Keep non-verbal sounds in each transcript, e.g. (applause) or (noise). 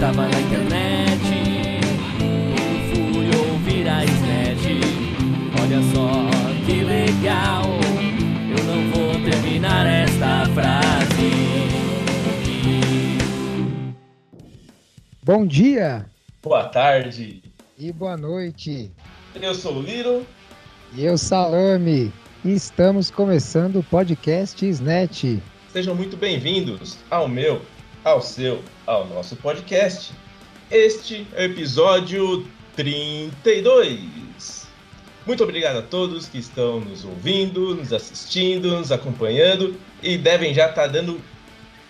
tava na internet. Fui ouvir a Snatch. Olha só que legal. Eu não vou terminar esta frase. Bom dia Boa tarde. e boa noite. Eu sou o Liro. E eu, Salame. E estamos começando o podcast Snatch. Sejam muito bem-vindos ao meu, ao seu, ao nosso podcast. Este é o episódio 32. Muito obrigado a todos que estão nos ouvindo, nos assistindo, nos acompanhando e devem já estar dando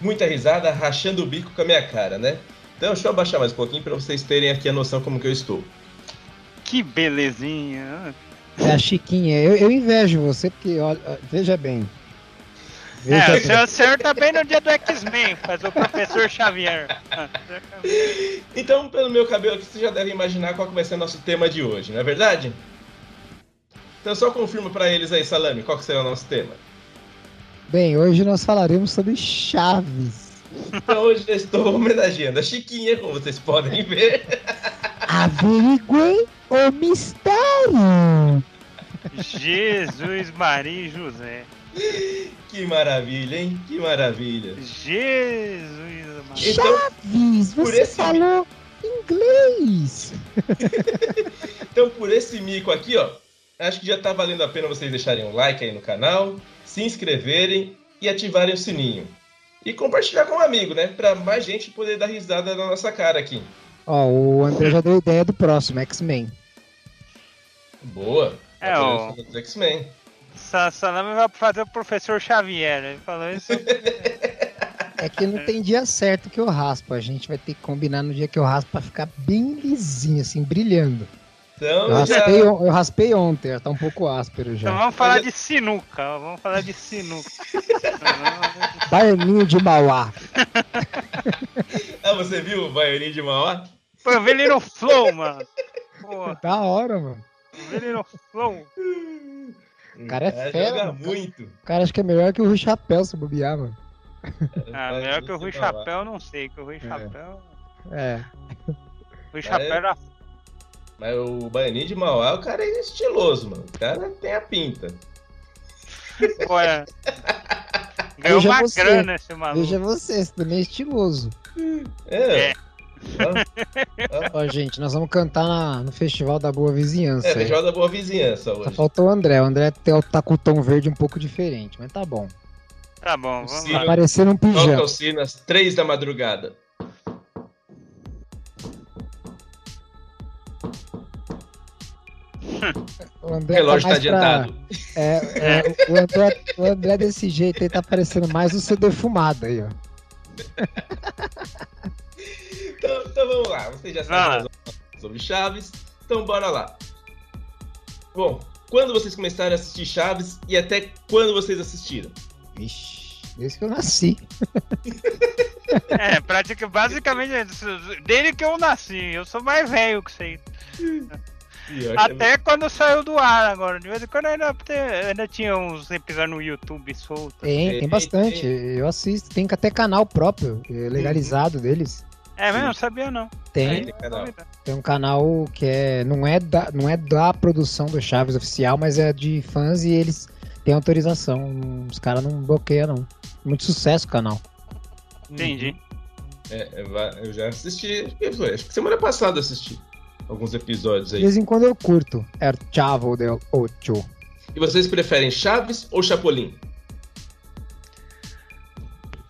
muita risada, rachando o bico com a minha cara, né? Então, deixa eu abaixar mais um pouquinho para vocês terem aqui a noção como que eu estou. Que belezinha. É a Chiquinha. Eu, eu invejo você porque, olha, veja bem. É, o senhor, o senhor tá bem no dia do X-Men, faz o professor Xavier. Então, pelo meu cabelo aqui, você já deve imaginar qual que vai ser o nosso tema de hoje, não é verdade? Então só confirma pra eles aí, Salame, qual que será o nosso tema. Bem, hoje nós falaremos sobre Chaves. Então hoje eu estou homenageando a Chiquinha, como vocês podem ver. Averiguem o mistério. Jesus, Maria e José. Que maravilha, hein? Que maravilha. Jesus. Então, Chaves, por você esse- falou inglês. (laughs) então por esse mico aqui, ó, acho que já tá valendo a pena vocês deixarem um like aí no canal, se inscreverem e ativarem o sininho. E compartilhar com um amigo, né? Pra mais gente poder dar risada na nossa cara aqui. Ó, o André já deu ideia do próximo, X-Men. Boa. É, ó. dos X-Men. Sa- Salame vai fazer o professor Xavier. Ele falou isso. É que não tem dia certo que eu raspo. A gente vai ter que combinar no dia que eu raspo pra ficar bem lisinho, assim, brilhando. Eu Então, já... raspei, on- eu raspei ontem, já tá um pouco áspero Então já. vamos falar de sinuca. Vamos falar de sinuca. Baianinho de Mauá. Ah, você viu o Baianinho de Mauá? Pô, eu vi ele no Flow, mano. Pô, Da hora, mano. eu vi ele no Flow. (laughs) O cara é fera, joga mano. muito. O cara acho que é melhor que o Rui Chapéu se bobear, mano. Ah, melhor que o Rui. Chapéu, não sei. Que o Rui Chapéu. É. Rui Chapéu era Mas o Baianinho de Mauá, o cara é estiloso, mano. O cara tem a pinta. Olha. (laughs) Ganhou Veja uma você. grana esse maluco. Veja você, esse também é estiloso. É. É. Ó, gente, nós vamos cantar na- no Festival da Boa Vizinhança. É, aí. Festival da Boa Vizinhança Só hoje. faltou o André. O André tem- tá com o tom verde um pouco diferente, mas tá bom. Tá bom, vamos Sim. lá. Tá parecendo um Toca pijama. o sino às três da madrugada. O (laughs) O André relógio tá pra- adiantado. É, é, o, André, o André desse jeito aí tá parecendo mais o seu defumado aí, ó. (laughs) Então, então vamos lá. Vocês já sabem sobre Chaves. Então bora lá. Bom, quando vocês começaram a assistir Chaves e até quando vocês assistiram? Vixe, desde que eu nasci. (laughs) É, pratica, basicamente, desde que eu nasci, eu sou mais velho que você. Que Até quando saiu do ar agora. De vez em quando ainda, ainda tinha uns episódios no YouTube soltos. Tem, Tem, bastante. Eu assisto. Tem até canal próprio, eh, legalizado deles. É mesmo? Não sabia não. Tem, Tem canal. tem um canal que é não é da não é da produção do Chaves oficial, mas é de fãs e eles têm autorização. Os caras não bloqueiam não. Muito sucesso o canal. Entendi. É, é, va- eu já assisti, acho que semana passada eu assisti alguns episódios De aí. vez em quando eu curto. É Chavo del Ocho. E vocês preferem Chaves ou Chapolin?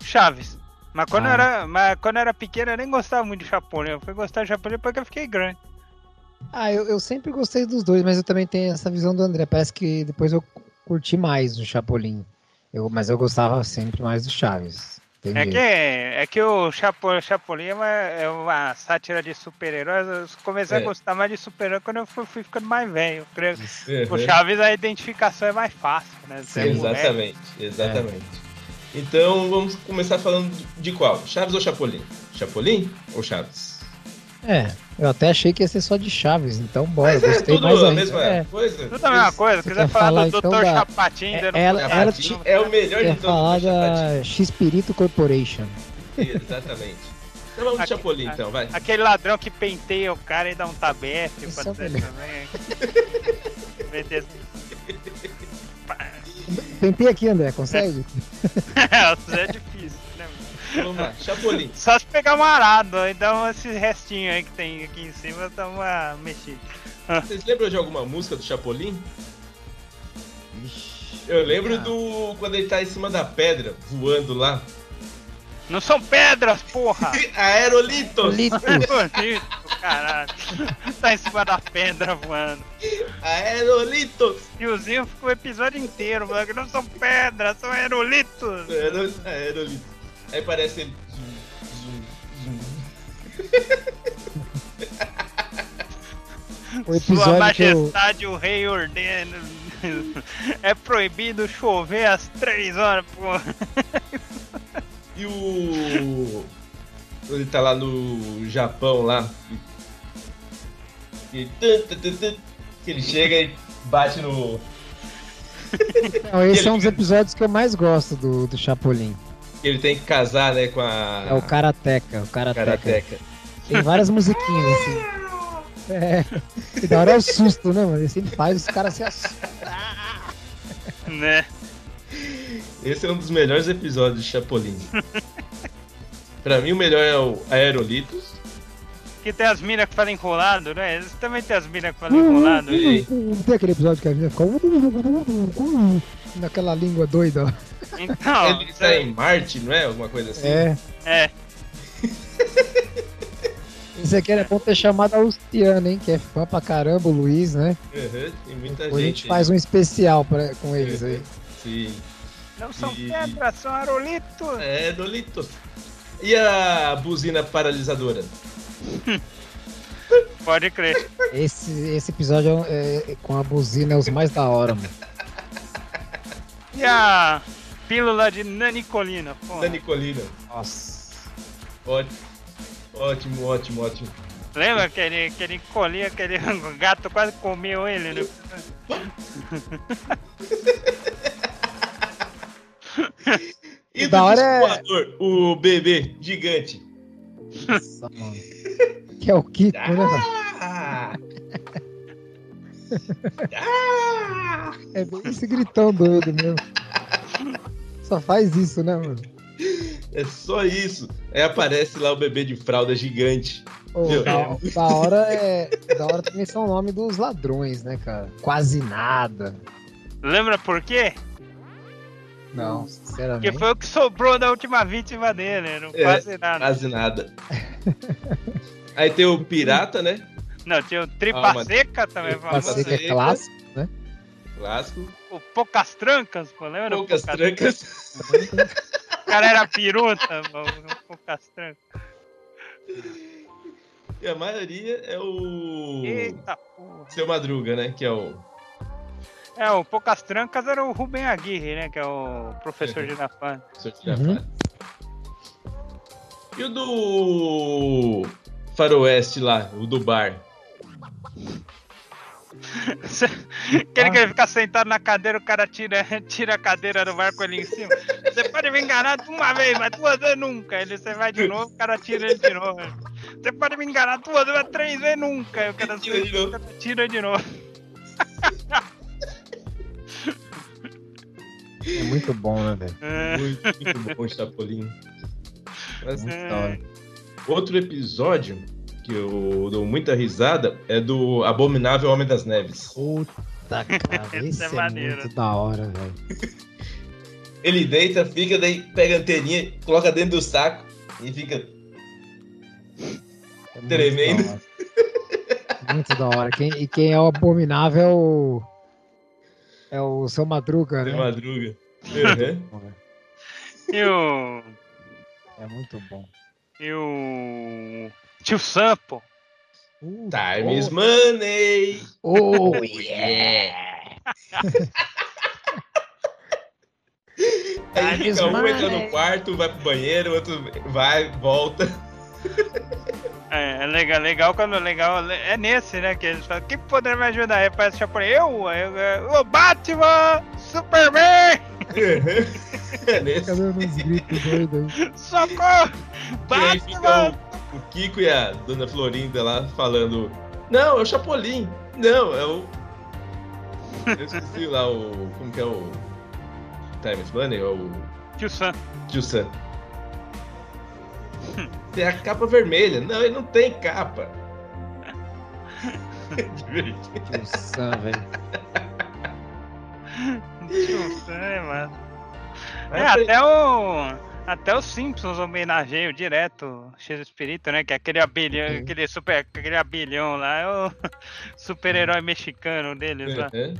Chaves. Mas quando, Ah. eu era, mas quando eu era pequeno eu nem gostava muito de Chapolin. Eu fui gostar de Chapolin porque eu fiquei grande. Ah, eu, eu sempre gostei dos dois, mas eu também tenho essa visão do André. Parece que depois eu curti mais o Chapolin. Eu, mas eu gostava sempre mais do Chaves. É que, é que o Chapo, Chapolin é uma, é uma sátira de super-heróis. Eu comecei É. a gostar mais de super-herói quando eu fui, fui ficando mais velho. Creio- O Uhum. Chaves a identificação é mais fácil, né? Você é moleque. Exatamente, exatamente. Então vamos começar falando de qual? Chaves ou Chapolin? Chapolin ou Chaves? É, eu até achei que ia ser só de Chaves, então bora, Mas é gostei tudo mais a ainda. mesma É, coisa. Tudo a mesma coisa. Quiser quer falar, falar, do então, Dr. da- Chapatin, É, dando ela- ela É o melhor Quer de todos. falar da X-Pirito Corporation. (laughs) Exatamente. Então vamos de Chapolin, então, vai. Aquele ladrão que penteia o cara e dá um tabete Esse pra é o dizer também. (laughs) Tentei aqui, André, consegue? Isso (laughs) é difícil, né? Vamos lá, Chapolin. Só se pegar um arado, aí dá um- esse restinho aí que tem aqui em cima, dá uma mexida. Vocês lembram de alguma música do Chapolin? Eu lembro do. quando ele tá em cima da pedra, voando lá. Não são pedras, porra! (laughs) Aerolitos! Lito. Bonito, caralho. Tá em cima da pedra voando. Aerolitos! E o Zinho ficou o episódio inteiro, que não são pedras, são aerolitos. Aero- Aerolitos. Aí parece ele. Zum, zum, zum. O Sua episódio eu, Majestade, o Rei ordena. É proibido chover às três horas, porra. (laughs) E o. Ele tá lá no Japão lá. E. que ele chega e bate no. Não, esse é um dos episódios que eu mais gosto do, do Chapolin. Ele tem que casar, né, com a. É o Karateka, o Karateka. Karateka. Tem várias musiquinhas assim. (laughs) É. E da hora é o susto, né, mano? Ele sempre faz os caras se assustam. Né? Esse é um dos melhores episódios de Chapolin. (laughs) pra mim, o melhor é o Aerolitos. Que tem as minas que falam enrolado, né? Eles também tem as minas que falam enrolado. e- Não tem aquele episódio que a menina fica. Naquela língua doida. ó. Então, ele tá em Marte, não é? Alguma coisa assim? É. é. (laughs) Esse aqui era bom ter chamado a Luciana, hein? Que é fã pra caramba, o Luiz, né? Uhum, tem muita Depois a gente. gente faz um especial pra, com eles aí. Sim. Não são E- pedras, são aerolitos. Aerolitos. E a buzina paralisadora? (laughs) Pode crer. Esse, esse episódio é, é- com a buzina é os mais da hora, mano. E a pílula de Nanicolina, pô. Da Nicolina. Nossa. Ótimo. Ótimo, ótimo, ótimo. Lembra que ele, que ele colhia, aquele (laughs) gato quase comeu ele, né? (laughs) Da hora é- voador, o bebê gigante. Nossa, (laughs) mano. Que é o Kiko, né? Ah! ah! É bem esse gritão doido mesmo. Só faz isso, né, mano? É só isso. Aí aparece lá o bebê de fralda gigante. Meu, da, da hora é. Da hora também são o nome dos ladrões, né, cara? Quase nada. Lembra por quê? Não, Porque sinceramente. foi o que sobrou da última vítima dele, não É, quase nada. Quase nada. Aí tem o pirata, né? Não, tinha o Tripa Calma. Seca também, Tripa famoso. ser que é seca. clássico. Clássico. O Poucas Trancas, pô, lembra? Poucas Poucas trancas. (laughs) O cara era piruta, pô, o Poucas Trancas. E a maioria é o. Eita porra. Seu Madruga, né? Que é o. É, o Poucas Trancas era o Rubem Aguirre, né? Que é o professor de Nafan. Uhum. E o do. Faroeste lá, o do bar. (laughs) Aquele que ele fica sentado na cadeira, o cara tira, tira a cadeira do bar com ele em cima. Você pode me enganar uma vez, mas duas vezes nunca. Ele você vai de novo, o cara tira ele de novo. Você pode me enganar duas vezes, mas três vezes nunca. O cara Tira tira de novo. (laughs) É muito bom, né, velho? É, Muito, muito bom o Chapolin. Mas Muito da hora. outro episódio que eu dou muita risada é do Abominável Homem das Neves. Puta, (laughs) cara, Esse esse é é, maneiro. muito da hora, velho. (laughs) Ele deita, fica, daí pega a anteninha, coloca dentro do saco e fica. É muito Tremendo. da hora. Muito da hora. Quem, e quem é o abominável é o. É seu Madruga, de né? madruga. Uhum. (laughs) E o. É muito bom. E o. Tio Sampo. Uh, Time is money! oh, oh, yeah! (laughs) (laughs) Aí fica um entra no quarto, vai pro banheiro, o outro vai, volta. É, é legal, legal quando legal. É nesse, né? Que eles falam, quem poderia me ajudar? Aí parece Chapolin, eu, eu, eu, o Batman, Superman! é nesse. Fica dando uns gritos doidos aí. (laughs) Socorro! E aí Bate, fica mano! o, o Kiko e a Dona Florinda lá falando: Não, é o Chapolin. Não, é o. Eu esqueci lá o. Como que é o. Times Bunny? É o. Tio Sam. Tio Sam. (laughs) Tem a capa vermelha. Não, ele não tem capa. Divertido. Tio Sam, velho. Sam, é, mano. É, até o. Até os Simpsons homenageiam direto X Espírito, né? Que é aquele abelhão, Sim. aquele super. aquele abelhão lá, é o (laughs) super-herói mexicano deles lá. Uhum.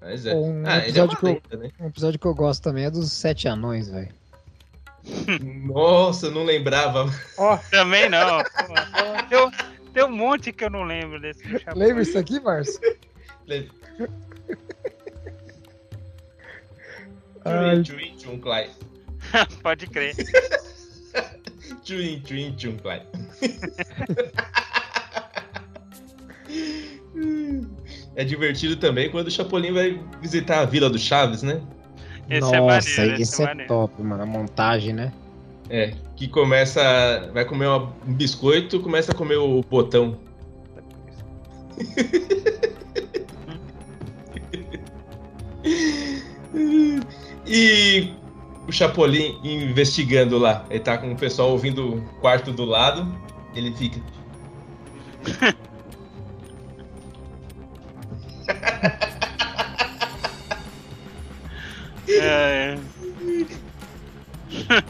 Mas é. Um ah, ele é episódio uma que eu- né? Um episódio que eu gosto também é dos Sete Anões, velho. Nossa, eu não lembrava. Também não. Tem, um- tem um monte que eu não lembro desse. Chapolin. Lembra isso aqui, Márcio? Ai. Tchuin, tchuin, clai. (laughs) Pode crer. Tchuin, tchuin, tchum, clai. (laughs) É divertido também quando o Chapolin vai visitar a vila do Chaves, né? Esse é Nossa, maneiro, esse esse é é, maneiro. top, mano. A montagem, né? É, que começa. Vai comer uma- um biscoito, começa a comer o botão. (laughs) E o Chapolin investigando lá. Ele tá com o pessoal ouvindo o quarto do lado. Ele fica. (laughs) É, (laughs)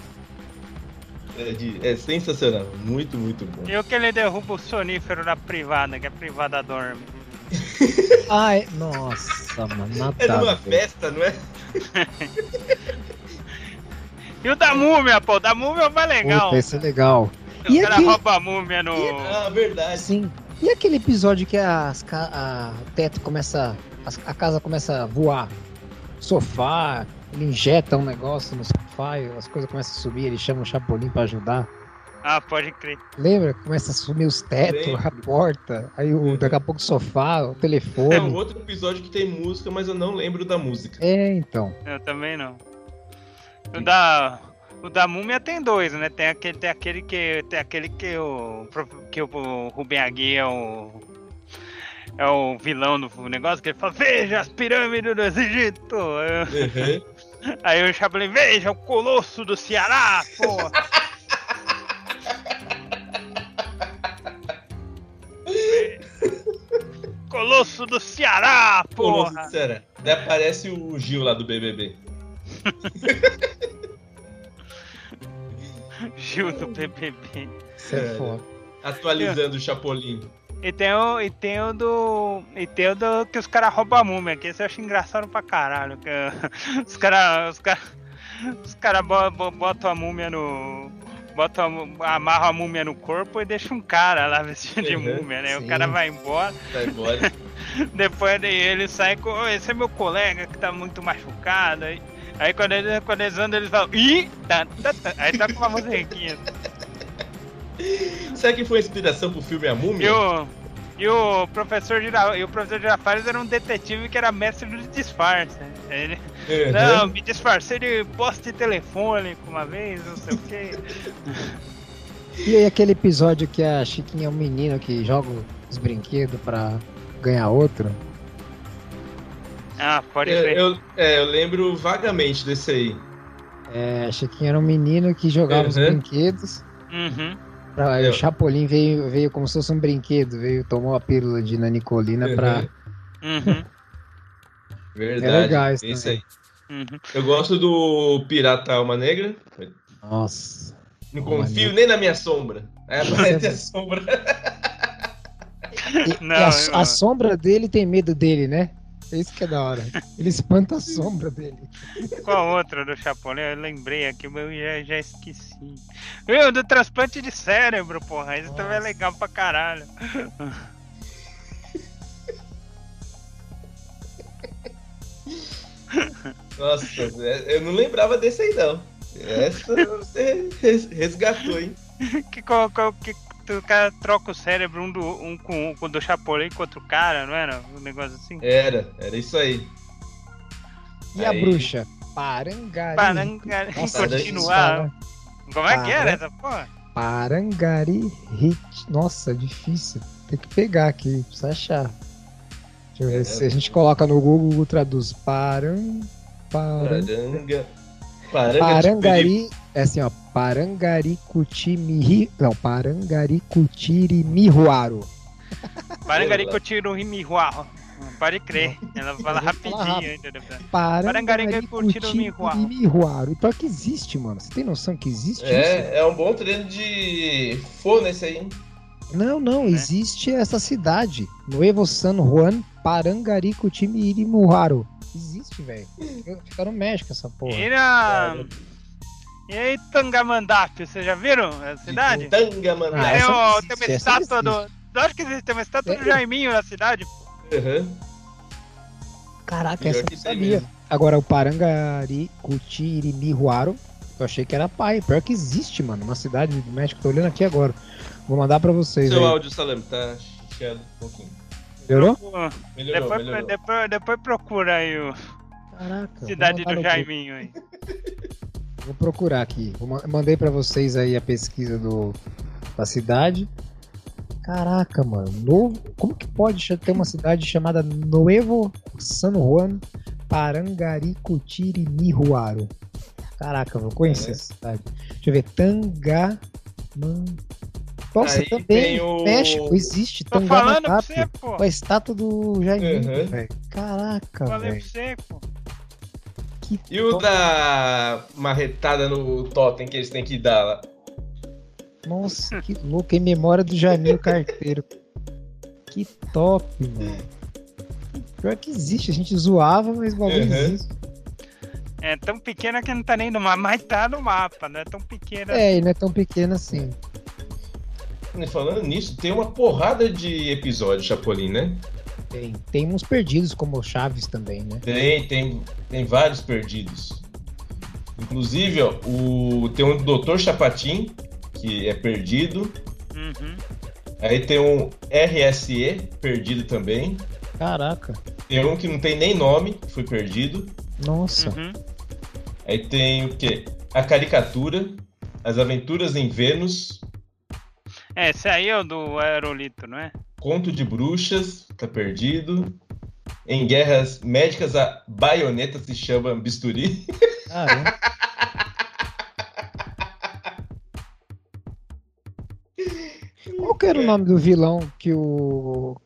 É, de- é sensacional. Muito, muito bom. E o que ele derruba o sonífero na privada, que a privada dorme. (laughs) Ai, nossa, mano. É numa festa, não é? (laughs) E o da múmia, pô, o da múmia é mais legal. Puta, esse é legal. o E cara rouba a múmia no. Ah, verdade. Sim. E aquele episódio que as, ca- a, o teto começa. a casa começa a voar? Sofá, ele injeta um negócio no sofá e as coisas começam a subir, ele chama o Chapolin pra ajudar. Ah, pode crer. Lembra? Começa a sumir os tetos, Lembro. a porta, aí o, daqui a pouco o sofá, o É um telefone. outro episódio que tem música, mas eu não lembro da música. É, então. Eu também não. O da. O da múmia tem dois, né? Tem aquele, tem aquele que. Tem aquele que o. Que o Rubem Agui é o. É o vilão do negócio, que ele fala, veja as pirâmides do Egito! Aí, Uhum. (laughs) aí o Chapolin, veja o colosso do Ceará, porra! (laughs) Colosso do Ceará, Pô, porra! sincera. Daí aparece o Gil lá do BBB. (laughs) Gil do BBB. Isso é É. foda. Atualizando o Chapolin. E tem o, e tem o do. E tem o do que os caras roubam a múmia, que esse eu acho engraçado pra caralho. Que, (laughs) os caras. Os caras. Os caras bo- bo- botam a múmia no. Botam amarram a múmia no corpo e deixam um cara lá vestido de Uhum, múmia, né? O sim. cara vai embora, Vai embora. (laughs) depois ele sai com. "Ô, Esse é meu colega que tá muito machucado. Aí, aí quando, eles, quando eles andam, eles falam. Ih! Tá, tá, tá." Aí tá com uma musiquinha. Será que foi inspiração pro filme A E Múmia? o, e o professor Gira, e o professor Girafales era um detetive que era mestre do disfarce. Ele, Uhum. não, me disfarcei de poste telefônico uma vez, não sei o quê. (laughs) E aí aquele episódio que a Chiquinha é um menino que joga os brinquedos pra ganhar outro? Ah, pode Eu, crer. eu- é, eu lembro vagamente desse aí. É, a Chiquinha era um menino que jogava os Uhum. brinquedos. Uhum. Eu- O Chapolin veio, veio como se fosse um brinquedo, veio, tomou a pílula de nanicolina pra. Uhum. Uhum. Verdade. É legal isso também. aí. Uhum. Eu gosto do Pirata Alma Negra. Nossa. Não Alma confio Negra. nem na minha sombra. Aí aparece é a sombra. E, Não, e a, eu- a sombra dele tem medo dele, né? É isso que é da hora. Ele espanta a sombra dele. Qual outra do Chapolin? Eu lembrei aqui, mas eu já, já esqueci. Meu, do transplante de cérebro, porra. Isso também é legal pra caralho. Nossa, é- eu não lembrava desse aí, não. Essa você res- resgatou, hein? que, qual, qual- que o cara troca o cérebro um, do, um com, com o do Chapolin contra o cara, não era? Um negócio assim? Era, era isso aí. E a Aí- bruxa? Parangari. Parangari, Nossa, continuar. Como é que era essa porra? Parangari Hit. Nossa, difícil. Tem que pegar aqui, precisa achar. Deixa eu ver É. se a gente coloca no Google, traduz. Paran. Paran. Paranga. Paranga Parangari. É assim, ó. Parangari Kuchimihi. Não, Parangari Kuchirimihuaro. (laughs) Parangarico tiro rimihuau. Pode crer. Ela fala rapidinho ainda. né? Parangari Parangari Kuchirimihuaro. Kuchirimihuaro. E pior que existe, mano. Você tem noção que existe isso? É, é um bom treino de fone esse aí, hein? Não, não, Né? existe essa cidade. Nuevo San Juan Parangarico time Irimuharo. Existe, velho. Fica no México essa porra. E, na... e aí, Tangamandap, vocês já viram a cidade? Tanga, mano. Ah, o- não tem uma estátua do. Acho que existe, tem uma estátua do É. Jaiminho na cidade. pô. Aham. Caraca, Pior essa eu sabia. mesmo. Agora, o Parangarico Tirimihuaro, eu achei que era pai. Pior que existe, mano. Uma cidade do México. Tô olhando aqui agora. Vou mandar pra vocês Seu aí. áudio, Salame, tá chiado um pouquinho. Melhorou? Melhorou, Depois, melhorou. depois, depois procura aí o Caraca. Cidade do Jaiminho aí. (laughs) Vou procurar aqui. Mandei pra vocês aí a pesquisa do, da cidade. Caraca, mano. Novo, como que pode ter uma cidade chamada Nuevo San Juan Parangaricutiri-Mihuaro? Caraca, vou conhecer É. essa cidade. Deixa eu ver. Tangaman... Nossa, Aí também. o- México existe. Tô falando pra você, pô. Com a estátua do Jaiminho, Uhum. velho. Caraca, Falei velho. pra você, pô. Que E o da marretada no totem que eles têm que dar lá? Nossa, que louco, em memória do Jamil Carteiro. Que top, mano. Pior que existe, a gente zoava, mas o bagulho Uhum. existe. É tão pequena que não tá nem no mapa, mas tá no mapa, não é tão pequena. É, e não é tão pequeno assim. Falando nisso, tem uma porrada de episódios, Chapolin, né? Tem, tem uns perdidos, como o Chaves também, né? Tem, tem, tem vários perdidos. Inclusive, ó, o, tem um Dr. Chapatin, que é perdido. Uhum. Aí tem um RSE, perdido também. Caraca. Tem um que não tem nem nome, que foi perdido. Nossa. Uhum. Aí tem o quê? A caricatura, as aventuras em Vênus, É, esse aí é o do Aerolito, não é? Conto de Bruxas, tá perdido. Em guerras médicas, a baioneta se chama bisturi. Caramba. Qual que era o nome do vilão que o.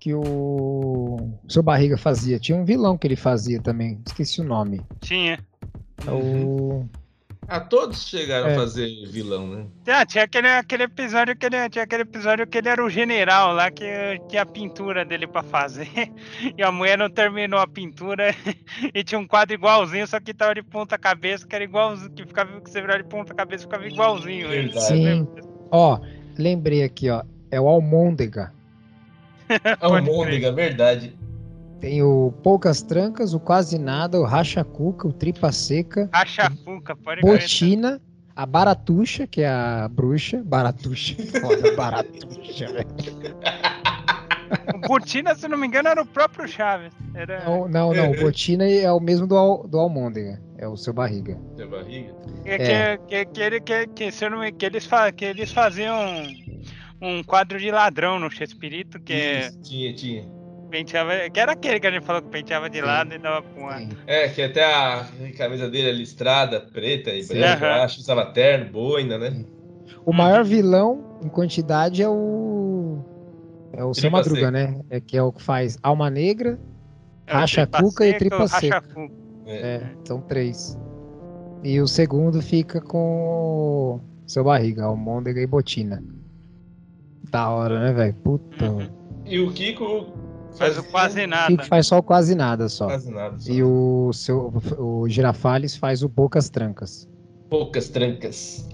que o. seu Barriga fazia? Tinha um vilão que ele fazia também. Esqueci o nome. Tinha. É o. Ah, todos chegaram É. a fazer vilão, né? Ah, tinha aquele, aquele episódio que ele tinha aquele episódio que ele era o general lá que tinha a pintura dele pra fazer (laughs) e a mulher não terminou a pintura (laughs) e tinha um quadro igualzinho só que tava de ponta cabeça que era igualzinho que ficava que você virava de ponta cabeça ficava igualzinho. Verdade. Sim. Ó, lembrei aqui, ó. É o Almôndega. (laughs) Almôndega, verdade. Tem o Poucas Trancas, o Quase Nada, o Racha Cuca, o Tripa Seca, Racha fuca, pode. Botina, a Baratuxa, que é a bruxa. Baratuxa. (laughs) Foda, Baratuxa, velho. O Botina, se não me engano, era o próprio Chaves. Era Não, não, não. O Botina é o mesmo do, Al- do Almôndega. É o seu barriga. Tem barriga. que, É. que, que, ele- que, que, se eu não me- que eles, fa, que eles faziam um, um quadro de ladrão no Chespirito que é Isso, tinha, tinha. Penteava, que era aquele que a gente falou que penteava de Sim. lado e dava com. É, que até a camisa dele é listrada, preta e branca, Aham. acho, usava terno, boina, né? O maior vilão em quantidade é o. É o seu Madruga, Seca. né? É que é o que faz Alma Negra, É Racha cuca e tripa seca. É. É, são três. E o segundo fica com o seu barriga, Almôndega e Botina. Da hora, né, velho? Puta. Uhum. E o Kiko Faz o quase nada. faz só o quase nada só. quase nada. só. E o seu o Girafales faz o Poucas Trancas. Poucas trancas.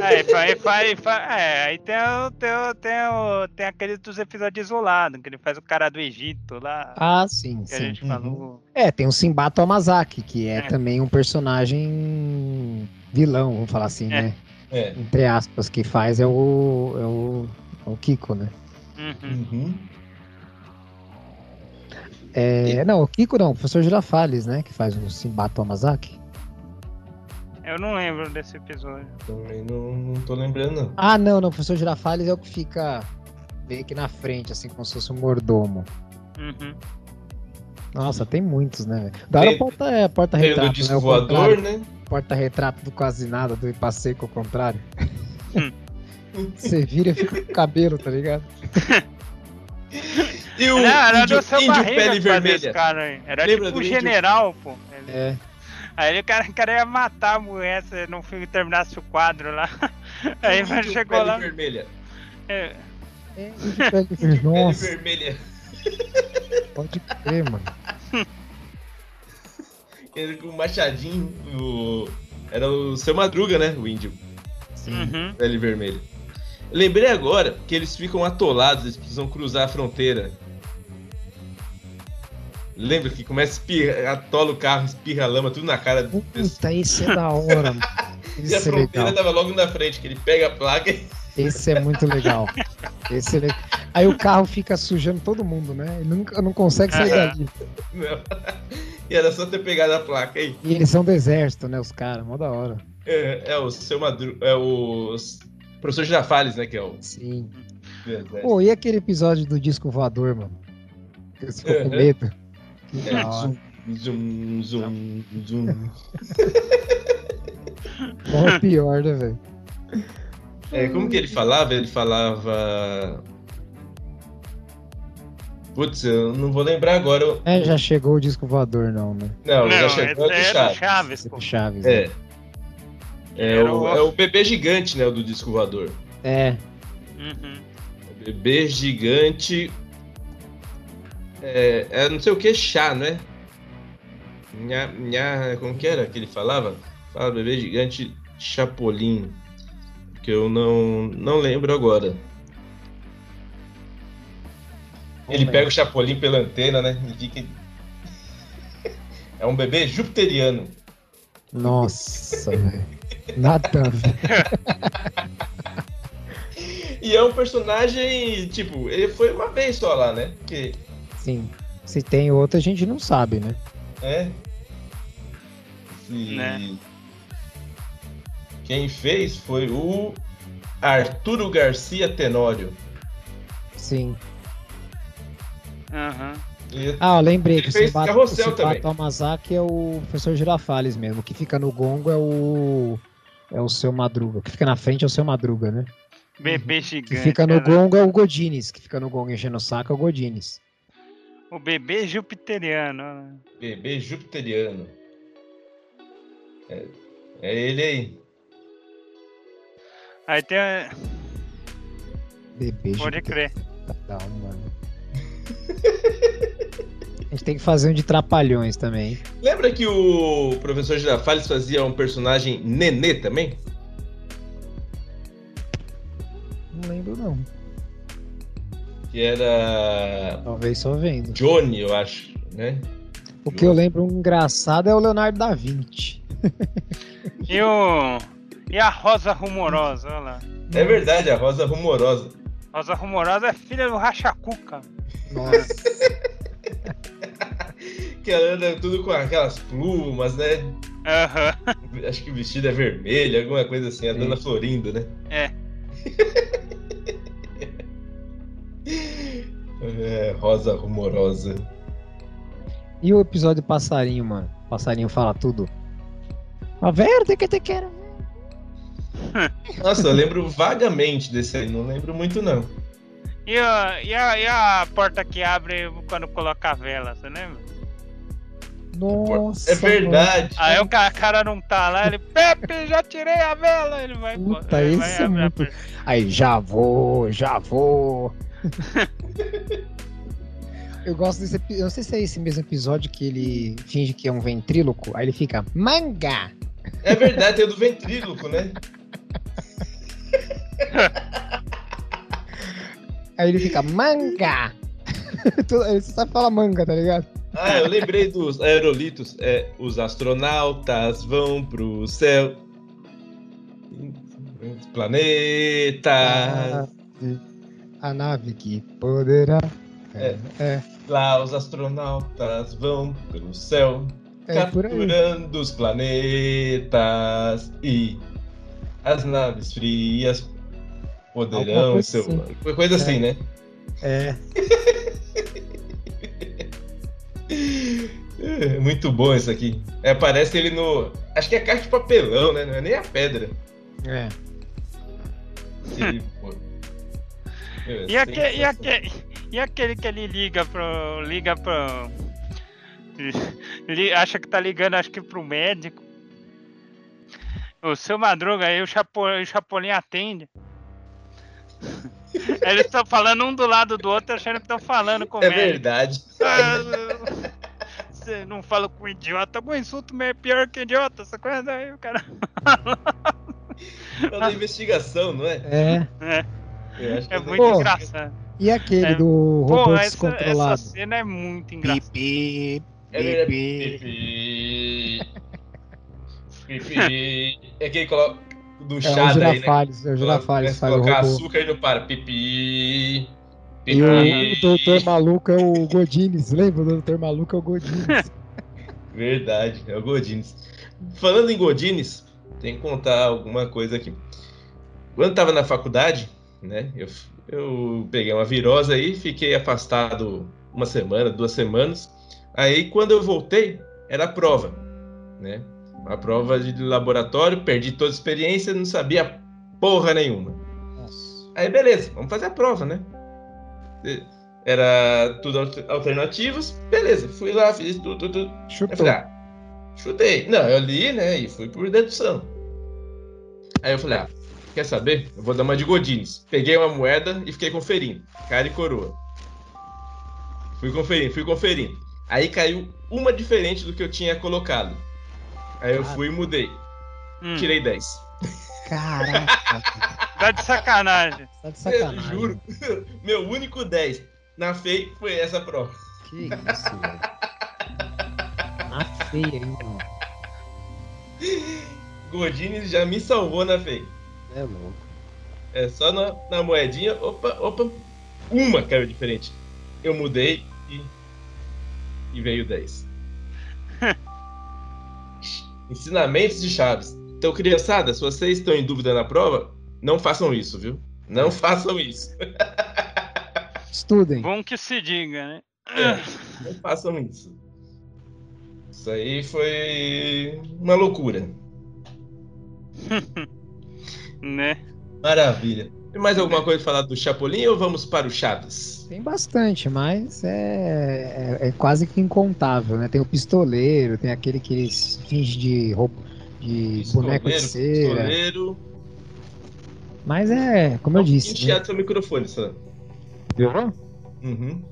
Aí, faz, faz, faz, é, aí tem, o, tem, o, tem, o, tem aquele dos episódios isolados, que ele faz o cara do Egito lá, Ah, sim, que a sim. gente uhum. falou. É, tem o Simba Tomazaki, que é, É. também um personagem vilão, vamos falar assim, É. né? É. Entre aspas, que faz é o, é o, é o Kiko, né? Uhum. Uhum. É, não, o Kiko não, o professor Girafales, né? Que faz o Simba Tomazaki. Eu não lembro desse episódio. Também não, não tô lembrando, não. Ah, não, não, o professor Girafales é o que fica meio que na frente, assim, como se fosse um mordomo. Uhum. Nossa, tem muitos, né? Da hora o porta, é, o do porta-retrato, disco né? O voador, né? Porta-retrato do quase nada, do Passeco ao contrário. Hum. (laughs) Você vira e fica com o cabelo, tá ligado? (laughs) E o Não, era índio, do seu índio pele vermelha. cara. Era Lembra tipo do um índio? general, pô. É. Aí o cara, o cara ia matar a mulher se não terminasse o quadro lá. (laughs) Aí Índio chegou pele lá. vermelha. é, É, índio pele Índio pele Nossa, vermelha. pode crer, mano. (laughs) Ele com o machadinho. O... Era o seu Madruga, né? O índio. uhum. Pele vermelha. Lembrei agora que eles ficam atolados, eles precisam cruzar a fronteira. Lembra que começa a espirrar, atola o carro, espirra a lama, tudo na cara do. Puta, esse é da hora, mano. (laughs) E a é fronteira legal. tava logo na frente, que ele pega a placa e. Esse é muito legal. (laughs) Esse é legal. Aí o carro fica sujando todo mundo, né? Ele nunca, não consegue sair Aham. dali. (laughs) Não. E era só ter pegado a placa aí. E eles são do exército, né? Os caras, mó da hora. É, é o seu Madruga. É o professor Girafales, né? Que é o. Sim. Pô, e aquele episódio do disco voador, mano? Que Você ficou com medo? É, zum, zum, zum. Mó (laughs) pior, né, velho? É, como que ele falava? Ele falava. Putz, eu não vou lembrar agora. Eu- É, já chegou o disco voador, não, né? Não, já Não, chegou esse do é do Chaves. Chaves, do Chaves. né? É. É Era o, o- é o bebê gigante, né? O do disco voador. É. Uhum. Bebê gigante. É, é não sei o que, chá, não é? Nha, nha, como que era que ele falava? Fala bebê gigante chapolim. Que eu não, não lembro agora. Ele pega o chapolim pela antena, né? Fica... É um bebê jupiteriano. Nossa, (laughs) velho. Nada a ver. E é um personagem, tipo, ele foi uma vez só lá, né? Porque, Sim. Se tem outro, a gente não sabe, né? é. Se- Né? Quem fez foi o Arturo Garcia Tenório. Sim. Aham. E- Ah, lembrei que o fez Simba- Carrossel o também. Tomazaki é o professor Girafales mesmo. O que fica no gongo é o. É o seu Madruga. O que fica na frente é o seu Madruga, né? Bebê O que gigante. fica no cara. gongo é o Godines. Que fica no gongo enchendo o saco é o Godines. O bebê jupiteriano. né? Bebê jupiteriano. É, é ele aí. Aí tem. a- Bebê Pode crer. Um, mano. A gente tem que fazer um de trapalhões também. Lembra que o professor Girafales fazia um personagem nenê também? Não lembro, não. Que era Talvez só vendo. Johnny, eu acho, né? O que eu lembro engraçado é o Leonardo da Vinci. (laughs) E o. E a Rosa Rumorosa, olha lá. É verdade, a Rosa Rumorosa. Rosa Rumorosa é filha do Rachacuca. Nossa. (laughs) Que ela anda tudo com aquelas plumas, né? Aham. Acho que o vestido é vermelho, alguma coisa assim, a Sim. dona Florinda, né? É. (laughs) É, Rosa Rumorosa. E o episódio do passarinho, mano? O passarinho fala tudo. A verde que te quero. (laughs) Nossa, eu lembro vagamente desse aí, não lembro muito não. E a, e, a, e a porta que abre quando coloca a vela, você lembra? Nossa. É verdade. Aí o ca- cara não tá lá, ele, Pepe, já tirei a vela, ele vai Puta, ele vai é muito- mano. Aí, já vou, já vou. Eu gosto desse. Eu não sei se é esse mesmo episódio que ele finge que é um ventríloco. Aí ele fica, manga! É verdade, tem o do ventríloco, né? Aí ele fica, manga! (laughs) Ele só sabe falar manga, tá ligado? Ah, eu lembrei dos aerolitos. É, os astronautas vão pro céu. Planeta. A nave que poderá cara. É, Lá os astronautas vão pelo céu, é, capturando os planetas e as naves frias poderão coisa seu assim. Foi coisa É. assim, né? É, (laughs) É, Muito bom isso aqui. É, parece ele no. Acho que é caixa de papelão, né? Não é nem a pedra. é. Ele, pô. (laughs) E, aque, e, aque, e aquele que ele liga pro. liga pro. Ele acha que tá ligando, acho que pro médico. O seu Madruga aí, o, Chapo, o Chapolin atende. (laughs) Eles estão falando um do lado do outro, achando que estão falando com o É médico. verdade. Ah, Você não fala com idiota, bom insulto é pior que idiota, essa coisa aí, o cara. É uma investigação, não é? É. É, é essa- muito Pô. engraçado. E aquele É. do Pô, robô essa, descontrolado? essa cena é muito engraçada. Pipi, É pipi. Pipi. (laughs) Pipi. É que ele coloca do É chá o daí, né? Girafales, é o Girafales, faz colocar robô. açúcar e não para. Pipi. E o, Pipi. doutor maluco é o Godines, lembra? O doutor maluco é o Godines. (laughs) Verdade, é o Godines. Falando em Godines, tem que contar alguma coisa aqui. Quando tava na faculdade, né, eu, eu peguei uma virose aí, fiquei afastado uma semana, duas semanas. Aí quando eu voltei, era a prova, né? Uma prova de laboratório, perdi toda a experiência, não sabia porra nenhuma. Nossa. Aí beleza, vamos fazer a prova, né? Era tudo alter- alternativas, beleza, fui lá, fiz tudo, tudo, Chutou. falei, ah, chutei. Não, eu li, né? E fui por dedução. Aí eu falei, ah, quer saber? Eu vou dar uma de Godines. Peguei uma moeda e fiquei conferindo. Cara e coroa. Fui conferindo, fui conferindo. Aí caiu uma diferente do que eu tinha colocado. Aí eu fui e mudei. Hum, Tirei 10. Caraca, Tá de sacanagem. tá de Eu sacanagem. juro. (laughs) Meu único 10 na FEI foi essa prova. Que isso, velho. Na feia, hein, mano. Godines já me salvou na FEI. É louco. É só na, na moedinha, opa, opa, uma caiu diferente. Eu mudei e, e veio 10. (laughs) Ensinamentos de chaves. Então, criançada, se vocês estão em dúvida na prova, não façam isso, viu? Não façam isso. (laughs) Estudem. Bom que se diga, né? É, não façam isso. Isso aí foi uma loucura. (laughs) Né? Maravilha. Tem mais alguma coisa pra falar do Chapolin ou vamos para o Chaves? Tem bastante, mas é, é, é quase que incontável, né? Tem o pistoleiro, tem aquele que eles fingem de roupa, de boneco de cera. pistoleiro. Mas é, como eu disse, né? Seu microfone, Sam. Melhorou? Uhum.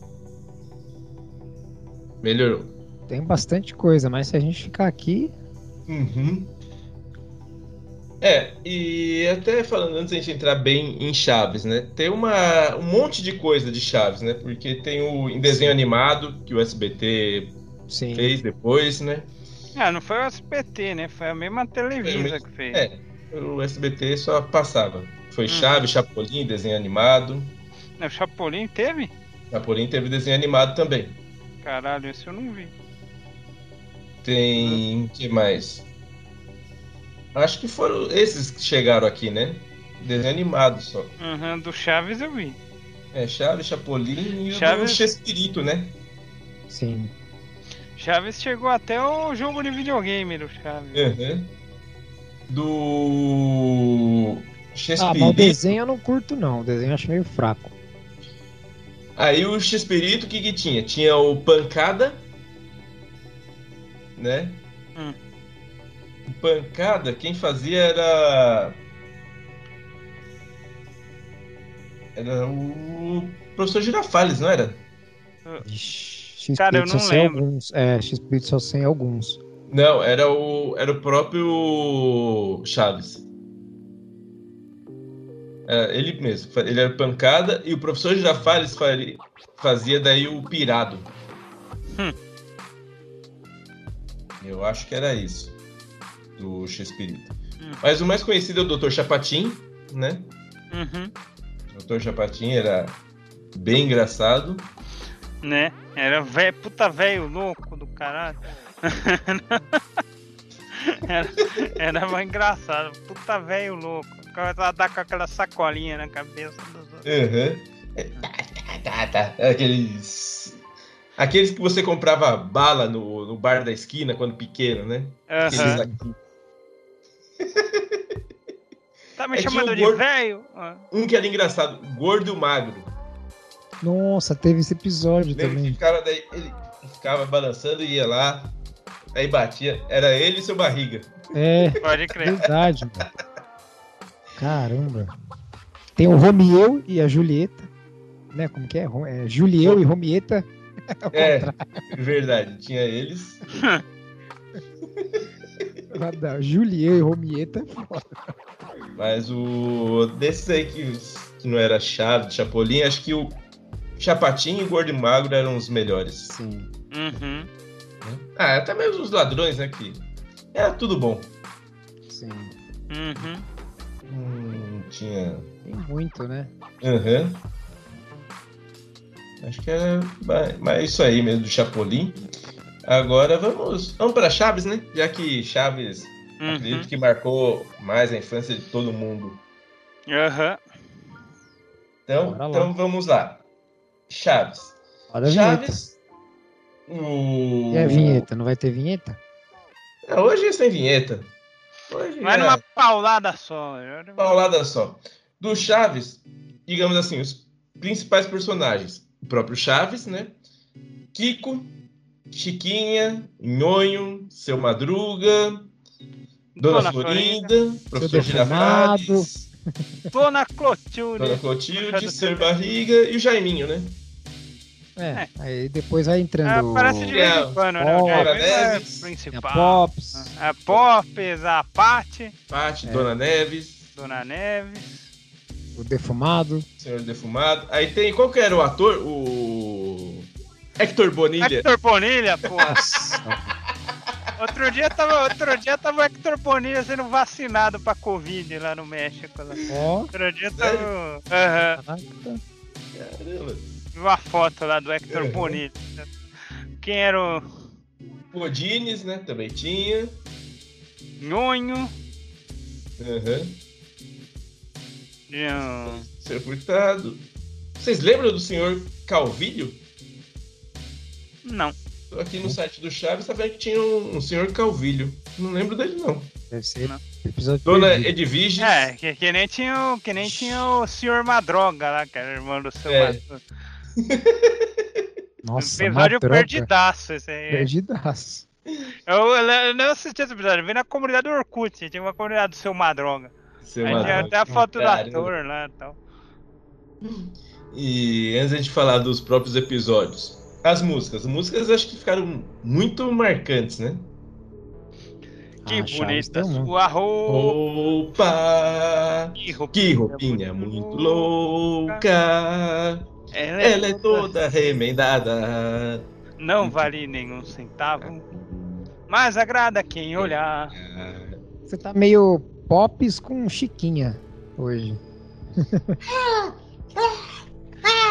Melhorou. Tem bastante coisa, mas se a gente ficar aqui, Uhum. É, e até falando antes da gente entrar bem em Chaves, né? Tem uma, um monte de coisa de Chaves, né? Porque tem o em desenho animado que o SBT sim. fez depois, né? Ah, não foi o SBT, né? Foi a mesma Televisa Foi o que fez. É, o SBT só passava. Foi Uhum. Chaves, Chapolin, desenho animado. O Chapolin teve? Chapolin teve desenho animado também. Caralho, esse eu não vi. Tem. que mais? Acho que foram esses que chegaram aqui, né? Desenho animado só. Uhum, do Chaves eu vi. É, Chaves, Chapolin e Chaves- o Chespirito, né? Sim. Chaves chegou até o jogo de videogame do Chaves. Uhum. Do. Ah, mas o Chespirito. desenho eu não curto, não. O desenho eu acho meio fraco. Aí o Chespirito, o que que tinha? Tinha o Pancada, né? Hum. Pancada, quem fazia era. Era o professor Girafales, não era? X Cara, eu não lembro. alguns. É, X só sei alguns. Não, era o, era o próprio Chaves. É, ele mesmo. Ele era pancada e o professor Girafales fazia daí o pirado. Hum. Eu acho que era isso. Do X-Espírito. Hum. Mas o mais conhecido é o Dr. Chapatin, né? Uhum. O Dr. Chapatin era bem engraçado. Né? Era velho, puta velho louco do caralho. (laughs) era, era mais engraçado. Puta velho louco. Começava a dar com aquela sacolinha na cabeça dos outros. Uhum. Tá, tá, tá. Aqueles. Aqueles que você comprava bala no, no bar da esquina quando pequeno, né? Aqueles Aham. aqui. Tá me É, chamando um de gordo- velho? Ah. Um que era engraçado, gordo e magro. Nossa, teve esse episódio Lembra que também. ficava daí, ele ficava balançando e ia lá, aí batia. Era ele e seu barriga. É, Pode crer. verdade. Caramba. Tem o Romieu e a Julieta. Né? Como que é? É Julieu e Romieta. (laughs) É, verdade. Tinha eles. (laughs) Nada, Julieu e Romieta. Mas o. Desses aí que, que não era Chaves, Chapolin, acho que o Chapatinho e o Gordo e Magro eram os melhores. Sim. Uhum. Ah, até mesmo os ladrões, né? Que era tudo bom. Sim. Uhum. Hum, tinha. Tem muito, né? Aham. Acho que era mais isso aí mesmo do Chapolin. Agora vamos, vamos para Chaves, né? Já que Chaves Uhum. acredito que marcou mais a infância de todo mundo. Aham. Então, Bora lá. então vamos lá. Chaves. Olha a vinheta. Chaves. O... E a vinheta? Não vai ter vinheta? Ah, hoje é sem vinheta. Hoje Vai é numa paulada só. paulada só. Do Chaves, digamos assim, os principais personagens. O próprio Chaves, né? Kiko, Chiquinha, Nhonho, Seu Madruga, Dona, Dona Florinda, Professor Defumado. Girafales, Dona Clotilde. Dona Clotilde, Ser Barriga e o Jaiminho, né? É. Aí depois vai Ah, entrando. parece de vez É, em quando, né? O Mendes é Neves. Tem a principal. Pops. A Pops, a Pati, Pati, É. Dona Neves, Dona Neves. O defumado. Senhor Defumado. Aí tem, qual que era o ator? O... Hector Bonilha. Hector Bonilha, pô. Nossa. Outro dia tava, outro dia tava o Hector Bonilha sendo vacinado pra Covid lá no México. Lá. Ó. Outro dia tava. Aham. caraca. Caramba. Uma foto lá do Hector Uhum. Bonilha. Quem era o Godines, né? Também tinha. Nhonho? Aham. Tinha Furtado. Vocês lembram do senhor Calvilho? Não. Tô aqui no site do Chaves sabendo que tinha um, um senhor Calvilho. Não lembro dele, não. Deve ser Não. episódio Dona perdido. Edviges. É, que, que nem tinha o, que nem tinha o Sr. Madroga lá, que era irmão do seu É. Madroga. (laughs) Nossa, episódio madroga. perdidaço esse aí. Perdidaço. Eu, eu, eu não assisti esse episódio, eu vi na comunidade do Orkut, tinha uma comunidade do seu Madroga. Seu Aí tinha Madruga. até a foto do Caramba. ator lá e tal. E antes de falar dos próprios episódios, as músicas. As músicas acho que ficaram muito marcantes, né? Que Ah, bonita sua roupa. Opa! Que roupinha, Que roupinha muito louca! Ela é toda remendada. Não vale nenhum centavo. Mas agrada quem olhar. Você tá meio pops com Chiquinha hoje. (laughs)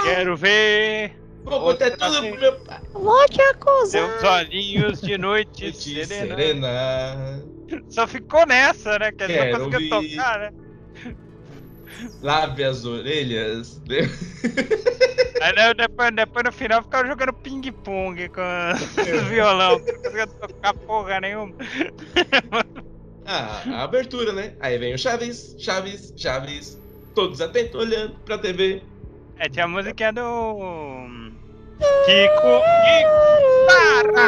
Quero ver Vou botar tudo pro meu pai. Vou te acusar. seus olhinhos de noite serena. serena. Só ficou nessa, né? Que Quero não conseguiu ouvir. tocar, né? Lave as orelhas. Aí né, depois, depois no final ficava jogando ping-pong com (laughs) os violão. Não conseguia tocar porra nenhuma. Ah, a abertura, né? Aí vem o Chaves, Chaves, Chaves. Todos atentos olhando pra TV. É, tinha a musiquinha do. Kiko. Kiko. Kiko. (laughs)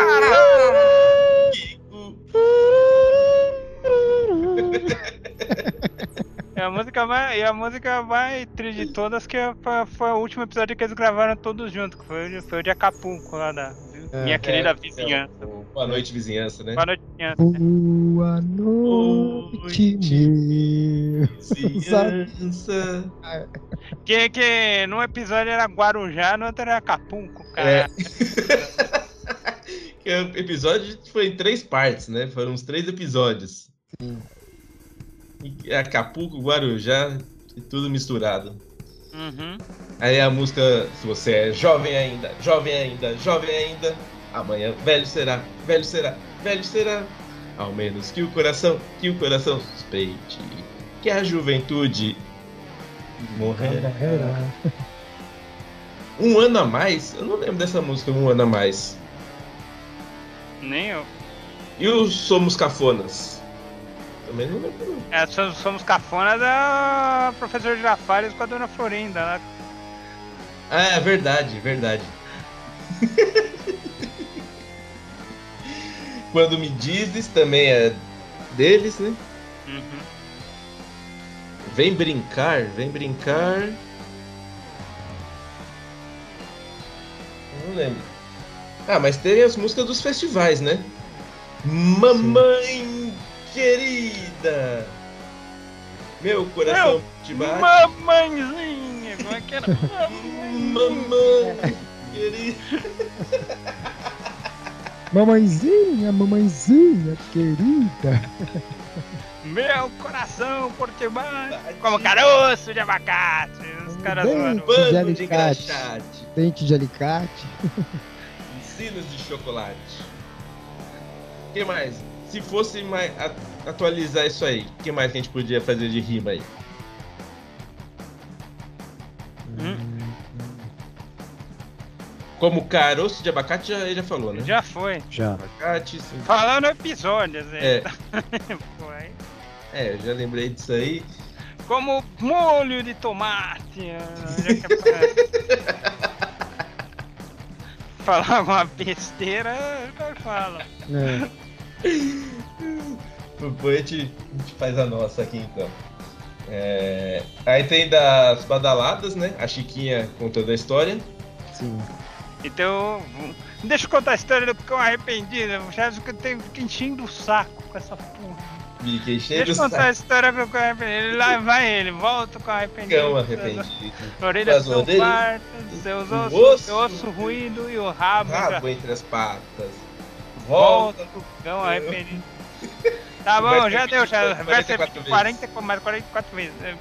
(laughs) (laughs) É a música mais, e a música mais triste de todas que foi, foi o último episódio que eles gravaram todos juntos, que foi, o de- foi o de Acapulco, lá da minha querida É, vizinhança. é Boa noite, vizinhança, né? Boa noite, vizinhança. Boa noite. Vizinhança. Que, que num episódio era Guarujá, no outro era Acapulco, É. cara. (laughs) Que o episódio foi em três partes, né? Foram uns três episódios. Sim. E Acapulco, Guarujá e tudo misturado. Uhum. Aí a música, se você é jovem ainda, jovem ainda, jovem ainda, amanhã velho será, velho será, velho será. Ao menos que o coração, que o coração suspeite que a juventude morrerá. Morrerá. Um ano a mais? Eu não lembro dessa música, um ano a mais. Nem eu. E os Somos Cafonas? Também não lembro. não. É, somos, somos cafona da professor Girafales com a dona Florinda, né? Ah, é verdade, verdade. (laughs) Quando me dizes também é deles, né? Uhum. Vem brincar, vem brincar. Não lembro. Ah, mas tem as músicas dos festivais, né? Mamãe querida! Meu coração te bate. Mamãezinha! Como é que era? Mamãe querida! Mamãezinha, mamãezinha querida. Meu coração por te bate como caroço de abacate. Os caras. Bando de alicate. engraxate. Dente de alicate. Ensinos de chocolate. O que mais? Se fosse mais a- atualizar isso aí, o que mais que a gente podia fazer de rima aí? Hum. Como caroço de abacate, já, ele já falou, né? Já foi. Já. Abacate, sim. Falando episódios, É, (laughs) Foi. é, eu já lembrei disso aí. Como molho de tomate. ah, já que é pra- (laughs) Falar alguma besteira, eu falo. É. A gente, a gente faz a nossa aqui então. É, Aí tem das badaladas, né? A Chiquinha contando a história. Sim. Então, deixa eu contar a história do cão arrependido. O Chaves que eu tenho que enchendo o saco com essa porra. Cheio Deixa de eu contar a história do cão arrependido. Ele lá vai ele, volta com o arrependido. cão arrependido. Orelhas As são orelhas, fartas, seus ossos, osso, seu osso ruído e o rabo. já Rabo entre as patas. Volta. Pro cão arrependido. Tá bom, Vai já deu, já. 44 Vai ser vezes. 40, mais 44 vezes. É,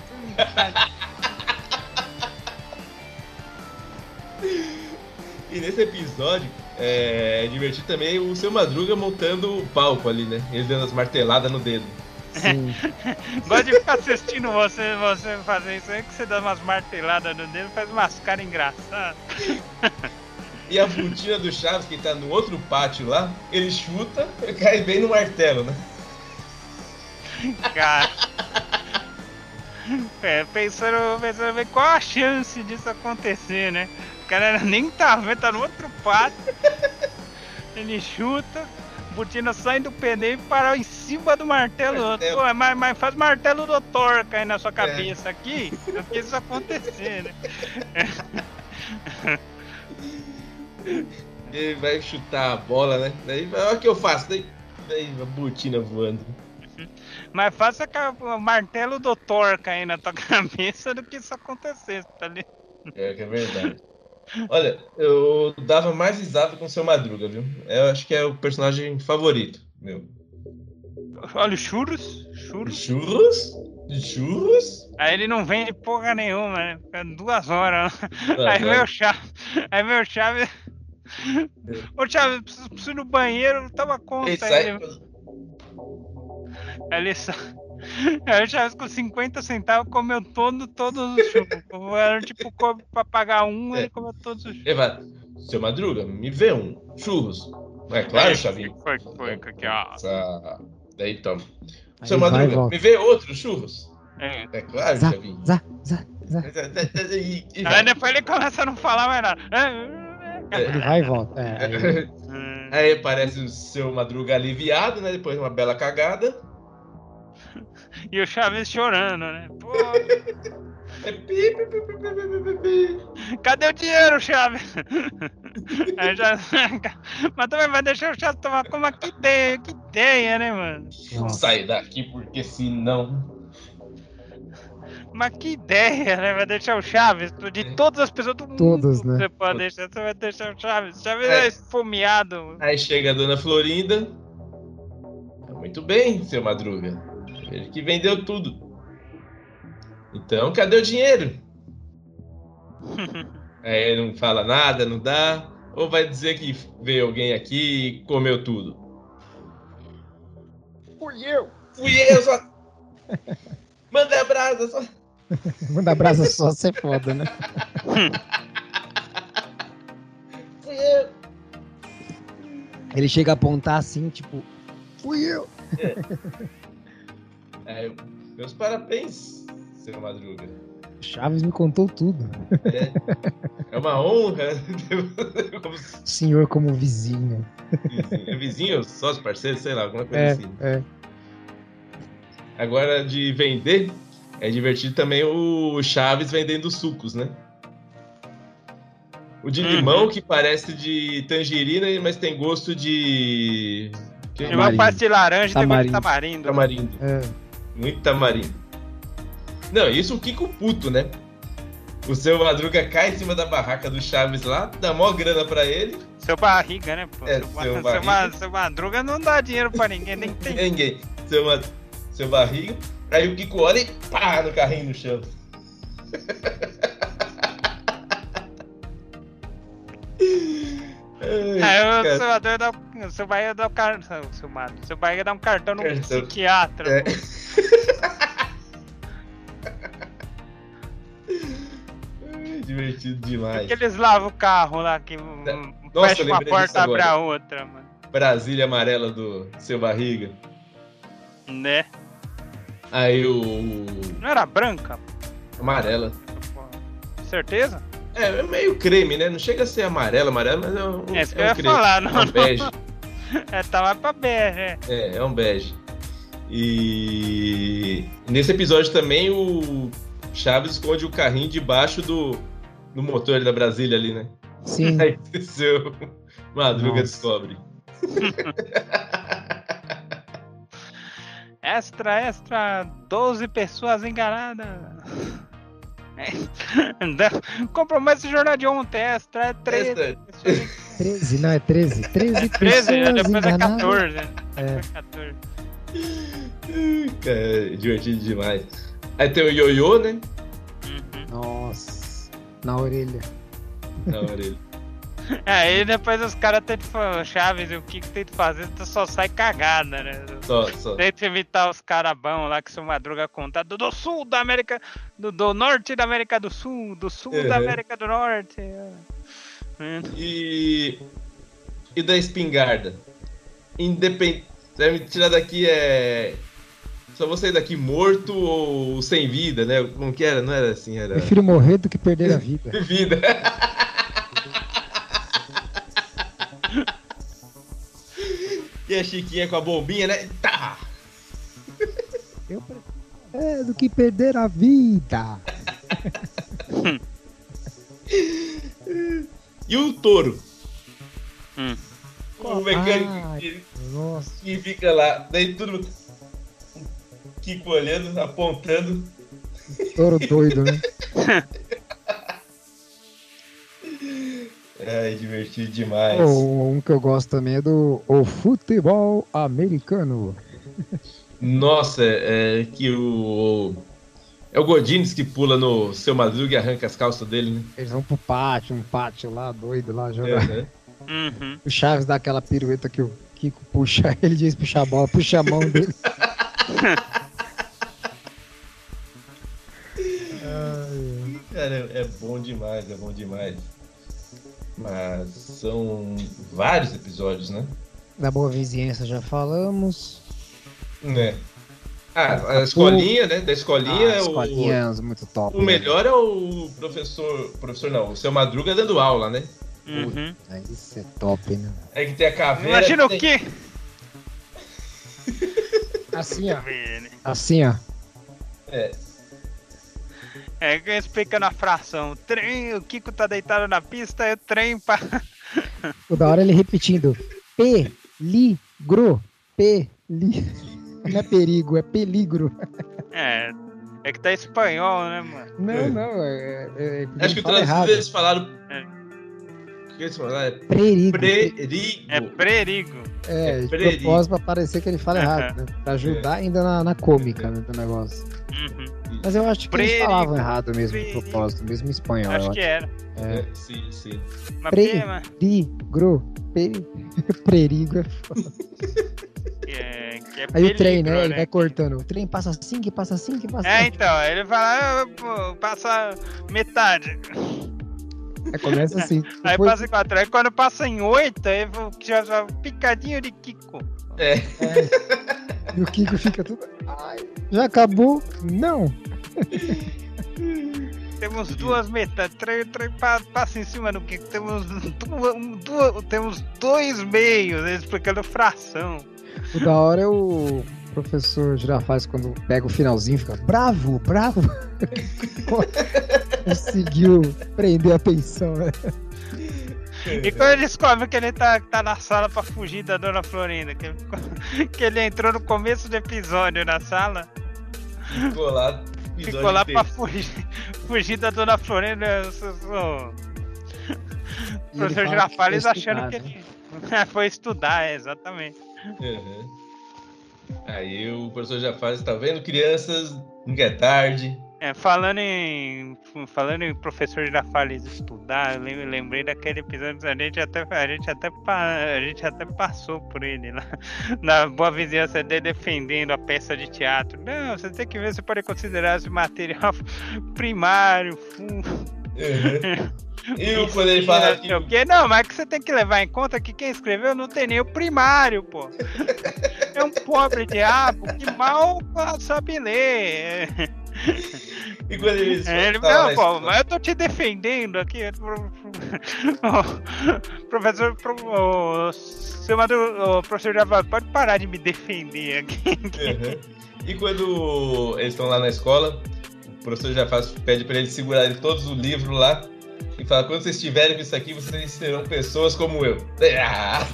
E nesse episódio é, é divertido também o seu Madruga montando o palco ali, né? Ele dando as marteladas no dedo. Sim. (laughs) Gosto de ficar assistindo você, você fazer isso aí, que você dá umas marteladas no dedo, faz umas caras engraçadas. (laughs) E a botina do Chaves, que tá no outro pátio lá, ele chuta e cai bem no martelo, né? Cara. É, pensando, pensando bem qual a chance disso acontecer, né? O cara nem tá vendo, tá no outro pato. Ele chuta, botina sai do pneu e para em cima do martelo. Martelo. Pô, mas, mas faz martelo do Thor cair na sua cabeça aqui, não quis isso acontecer, né? (laughs) Ele vai chutar a bola, né? Daí, olha o que eu faço. Daí, daí a botina voando. Mas faça ca- o martelo do Thor cair na tua (laughs) cabeça do que isso acontecesse, tá ligado? É que é verdade. Olha, eu dava mais risada com o seu Madruga, viu? Eu acho que é o personagem favorito, meu. Olha, os churros, churros. Churros? Churros? Aí ele não vende porra nenhuma, né? Fica duas horas. Aí é. meu chave. Aí meu chave. Ô Chave, preciso, preciso ir no banheiro, toma conta. Ele Aí sai. ele, aí o Chaves com 50 centavos comeu todo, todos os churros. Era tipo, pra pagar um, É. ele comeu todos os churros. Vai. Seu Madruga, me vê um. Churros. É claro, Chavinho. Foi, foi, aqui, ó. Essa... Daí toma. Aí Seu Madruga, me vê outro churros. É. É claro, Zá, Chavinho. zá, zá, zá. (laughs) E- e. Aí depois ele começa a não falar mais nada. Ele vai e volta. É, aí-. (laughs) Aí aparece o seu Madruga aliviado, né? Depois de uma bela cagada. E o Chaves chorando, né? Pô, (laughs) É pi, pi, pi, cadê o dinheiro, Chaves? (laughs) Aí já... Mas também vai deixar o Chaves tomar como que ideia, que ideia, né, mano? Sai daqui, porque senão. Mas que ideia, né? Vai deixar o Chaves de todas as pessoas do mundo. Todas, né? Você pode deixar, você vai deixar o Chaves. Chaves É. é esfomeado. Aí chega a dona Florinda. Muito bem, seu Madruga. Ele que vendeu tudo. Então, cadê o dinheiro? (laughs) Aí ele não fala nada, não dá. Ou vai dizer que veio alguém aqui e comeu tudo? Fui eu! Fui eu, só. Manda a brasa, só. (laughs) Manda brasa só, você é foda, né? (laughs) Fui eu. Ele chega a apontar assim, tipo, fui eu! É, meus parabéns, seu Madruga. Chaves me contou tudo. É, é uma honra. como O senhor como vizinho. vizinho, é vizinho, sócio, parceiro, sei lá, alguma coisa É, assim. é. Agora, de vender, é divertido também o Chaves vendendo sucos, né? O de Uhum. limão, que parece de tangerina, mas tem gosto de. que- Tem uma parte de laranja e tem uma de Tamarindo. tamarindo. É. Muito tamarindo. Não, isso o Kiko puto, né? O seu Madruga cai em cima da barraca do Chaves lá, dá mó grana pra ele. Seu barriga, né, pô? É, seu, seu barriga. seu madruga não dá dinheiro pra ninguém, nem (laughs) tem. Ninguém. Seu, seu barriga. Aí o Kiko olha e pá no carrinho no chão. Ai, (laughs) Aí o seu dá, o seu barriga dá um cartão. Seu, madruga, seu barriga dá um cartão no Cartão. psiquiatra. É. Divertido demais. Porque eles lavam o carro lá, que um, Nossa, fecha uma porta abre a outra, mano. Brasília amarela do seu barriga. Né? Aí o. Não era branca? Amarela. Certeza? É, é meio creme, né? Não chega a ser amarela, amarela, mas é um. É isso que é eu um ia creme. falar, não, É um bege. (laughs) É, tá mais pra bege, é. É, é um bege. E nesse episódio também o Chaves esconde o carrinho debaixo do, do motor da Brasília ali, né? Sim. Aí (laughs) seu Madruga Nossa. descobre. (laughs) Extra, extra, 12 pessoas enganadas. (laughs) É. Compromete esse jornal de ontem, extra, é 13. Extra. pessoas en- 13, não, é 13. 13 13, né? pessoas depois é enganadas. 14. né? É. Depois é 14. É divertido demais. Aí tem o ioiô, né? Uhum. Nossa, na orelha. Na orelha. (laughs) Aí depois os caras tentam falar, Chaves, o que que tem que fazer? Tu só sai cagada, né? Só, só. Tenta imitar os caras bons lá que seu Madruga conta do, do sul da América, do, do norte da América do Sul, do sul da Uhum. América do Norte. é. E. E da espingarda? Independente. Vai me tirar daqui é. Só vou sair daqui morto ou sem vida, né? Como que era? Não era assim, era. Prefiro morrer do que perder a vida. (laughs) Vida. (laughs) e a Chiquinha com a bombinha, né? Tá! Eu prefiro morrer do que perder a vida. (laughs) E o touro? Hum. O mecânico Ai. que, Nossa. que fica lá, daí tudo. Kiko olhando, apontando. Touro doido, né? (laughs) É divertido demais. Ou um que eu gosto também é do o futebol americano. Nossa, é que o. É o Godines que pula no seu Madruga e arranca as calças dele, né? Eles vão pro pátio, um pátio lá, doido lá, jogar. Uhum. Uhum. O Chaves dá aquela pirueta que o Kiko puxa, (laughs) ele diz puxa a bola, puxa a mão dele. (laughs) Cara, é bom demais, é bom demais. Mas são vários episódios, né? da boa vizinhança já falamos. Né? Ah, a escolinha, né? Da escolinha, ah, é o- escolinhas muito top. o, melhor é o professor. Professor não, o seu Madruga dando aula, né? Uhum. né? Isso é top, né? Aí que tem a caveira. Imagina o tem- quê? Assim, ó. (laughs) Assim, ó. É, É, explicando a fração. O trem, o Kiko tá deitado na pista e o trem pa... (laughs) Toda hora ele repetindo. Peligro. Peli. Não é perigo, é peligro. (laughs) É, é que tá espanhol, né, mano? Não, não. É, é, é, Acho que o errado. eles falaram. É. que eles falam? É Prerigo. prerigo. É prerigo. É, é de prerigo. propósito pra parecer que ele fala errado, né? Pra ajudar ainda na, na cômica né, do negócio. Uhum. Mas eu acho que eles falavam errado mesmo de propósito, mesmo em espanhol. Acho eu que era. acho. É. É, sim, sim. Perigro. Peri... (laughs) Prerigo é foda. (laughs) que é, que é Aí o trem, né? Ele vai cortando. O trem passa assim, que passa assim, que passa É, assim. então, ele fala, ah, pô, passa metade. Aí começa assim. (laughs) Aí Depois- passa em quatro. Aí quando passa em oito, aí já já picadinho de Kiko. É, É. E o Kiko fica tudo. Ai, já acabou? Não. (laughs) Temos duas metades. Passa em cima do Kiko. Temos, (laughs) duas, duas- temos dois meios, explicando fração. O da hora é o professor Girafales quando pega o finalzinho fica bravo, bravo. (laughs) Conseguiu prender a atenção, né? E quando ele descobre que ele tá, tá na sala pra fugir da Dona Florinda, que que ele entrou no começo do episódio na sala, ficou lá. Episódio ficou lá inteiro. pra fugir, (laughs) fugir da Dona Florinda. O professor Girafales achando que né? ele (laughs) foi estudar, é, exatamente. Uhum. Aí o professor já faz, tá vendo, crianças? Nunca é tarde. É, falando em falando em professor Girafales estudar, eu lem- lembrei daquele episódio, a gente até a gente até a gente até passou por ele lá (laughs) na boa vizinhança dele defendendo a peça de teatro. Não, você tem que ver se pode considerar esse material (laughs) primário, fundo. Uhum. (laughs) E o- quando ele fala não que. Não, mas é que você tem que levar em conta que quem escreveu não tem nem o primário, pô. É um pobre diabo que mal sabe ler. E quando eles É, Ele, não, pô, mas eu tô te defendendo aqui. pro- professor, pro, o, seu Maduro, o professor Java, pode parar de me defender aqui. Uhum. E quando eles estão lá na escola, o professor já faz, pede para eles segurarem todos o livro lá e fala: quando vocês estiverem com isso aqui, vocês serão pessoas como eu. (laughs) Ah!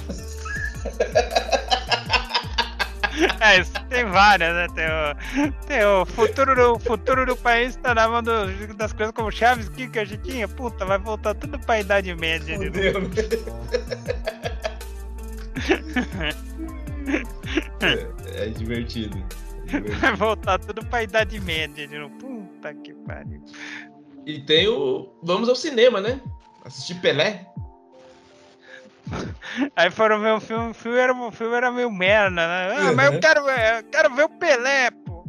(laughs) É, isso tem várias, né? Tem o, tem o futuro, do, o futuro do país tá na mão do- das coisas como Chaves, que a gente tinha. Puta, vai voltar tudo pra Idade Média. Fudeu, né? (laughs) é, é divertido. É divertido. Vai voltar tudo pra Idade Média novo. Puta que pariu. E tem o. Vamos ao cinema, né? Assistir Pelé. Aí foram ver o filme, o filme era, o filme era meio merda, né? Ah, mas Uhum. eu quero, ver- eu quero ver o Pelé, pô.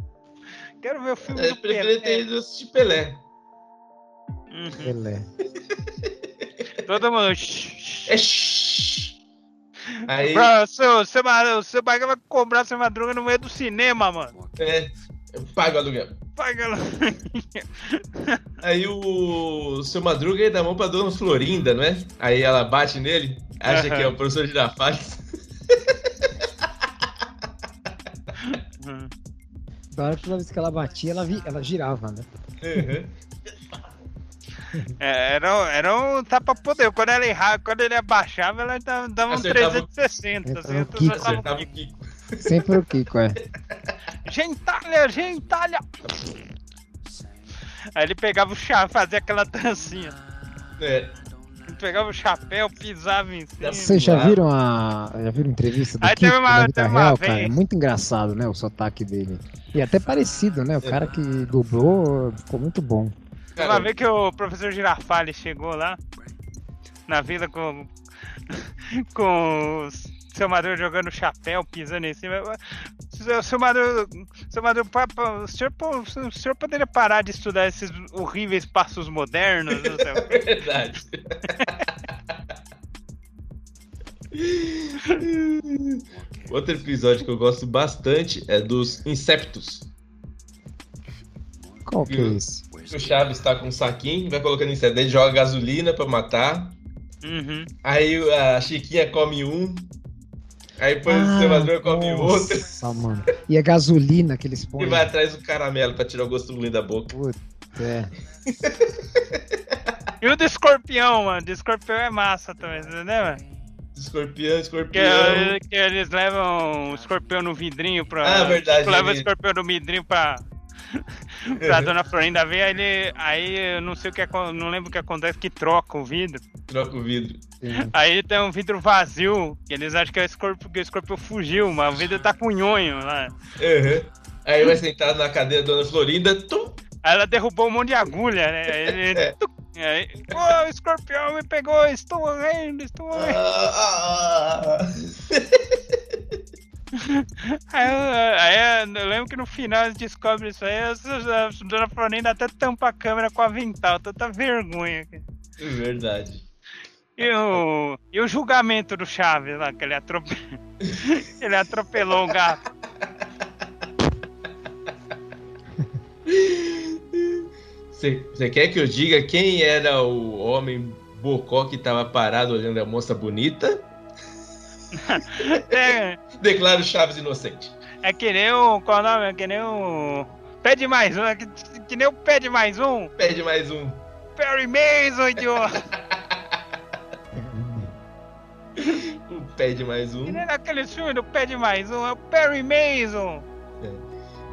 Quero ver o filme Eu do preferia Pelé. ter ido assistir Pelé. Uhum. Pelé. (laughs) Todo mundo. "Shh, shh." É shhh. Aí, Bro, seu, seu, seu bagulho vai cobrar seu madruga no meio do cinema, mano. é, eu pago o aluguel. Paga lá. Aí o seu Madruga dá a mão pra dona Florinda, não é? Aí ela bate nele, acha que é o professor Girafales. Da hora que toda vez que ela batia, ela, vi- ela girava, né? Uhum. É, era, era um tapa-poder. Quando, ela errava, quando ele abaixava, ela dava, dava um Acertava o- 360. Entrava Assim, o Kiko. acertava o Acertava o Kiko. Kiko. Sempre o Kiko, é. Gentalha, gentalha. Aí ele pegava o chá, fazia aquela dancinha. É. Ele pegava o chapéu, pisava em cima. Vocês já viram a. Já viram a entrevista do Aí Kiko teve uma- na vida real, cara? É muito engraçado, né? O sotaque dele. E até parecido, né? O cara que dublou ficou muito bom. Cara, Uma vez que o professor Girafales chegou lá, na vila com, (laughs) com o seu Maduro jogando chapéu, pisando em cima. Seu, seu Maduro, seu pa- o, senhor, o senhor poderia parar de estudar esses horríveis passos modernos? Não sei o. (laughs) Verdade. Outro episódio que eu gosto bastante é dos Inceptos. Qual que é esse? O Chaves tá com um saquinho, vai colocando inseto, daí joga gasolina pra matar. Uhum. Aí a Chiquinha come um. Aí depois o seu Madruga come o outro. Ah, nossa, mano. E a gasolina que eles E põem. vai atrás do caramelo pra tirar o gosto ruim da boca. É. (laughs) E o do escorpião, mano. Do escorpião é massa também, entendeu, mano? Escorpião, Que, escorpião. que eles levam o escorpião no vidrinho pra. Ah, verdade, Tipo, leva o ele- escorpião no vidrinho pra, (laughs) pra dona Florinda ver, aí ele. Aí eu não sei o que acon- não lembro o que acontece, que troca o vidro. Troca o vidro. Sim. Aí tem um vidro vazio, que eles acham que é o escorpião, que o escorpião fugiu, mas o vidro tá com nhonho lá. Uhum. Aí vai sentado na cadeira da Dona Florinda. Tum. Aí ela derrubou um monte de agulha, né? Ele, É. aí, o escorpião me pegou, estou morrendo, estou morrendo. Ah, ah, (laughs) Aí, eu- aí eu lembro que no final eles descobrem isso aí, a a dona Florinda até tampa a câmera com avental, tanta vergonha. ah. Verdade. E o, e o julgamento do Chaves lá, que ele, atrope... (laughs) ele atropelou o gato. Você quer que eu diga quem era o homem bocó que tava parado olhando a moça bonita? (laughs) É, Declaro Chaves inocente. é que nem o. Qual é o nome? É que nem o. Pede mais um, é que, que nem o Pede mais um. Pede mais um. Perry Mason, idiota. (laughs) Um Pede mais um. Que nem naquele filme do Pede mais um, é o Perry Mason.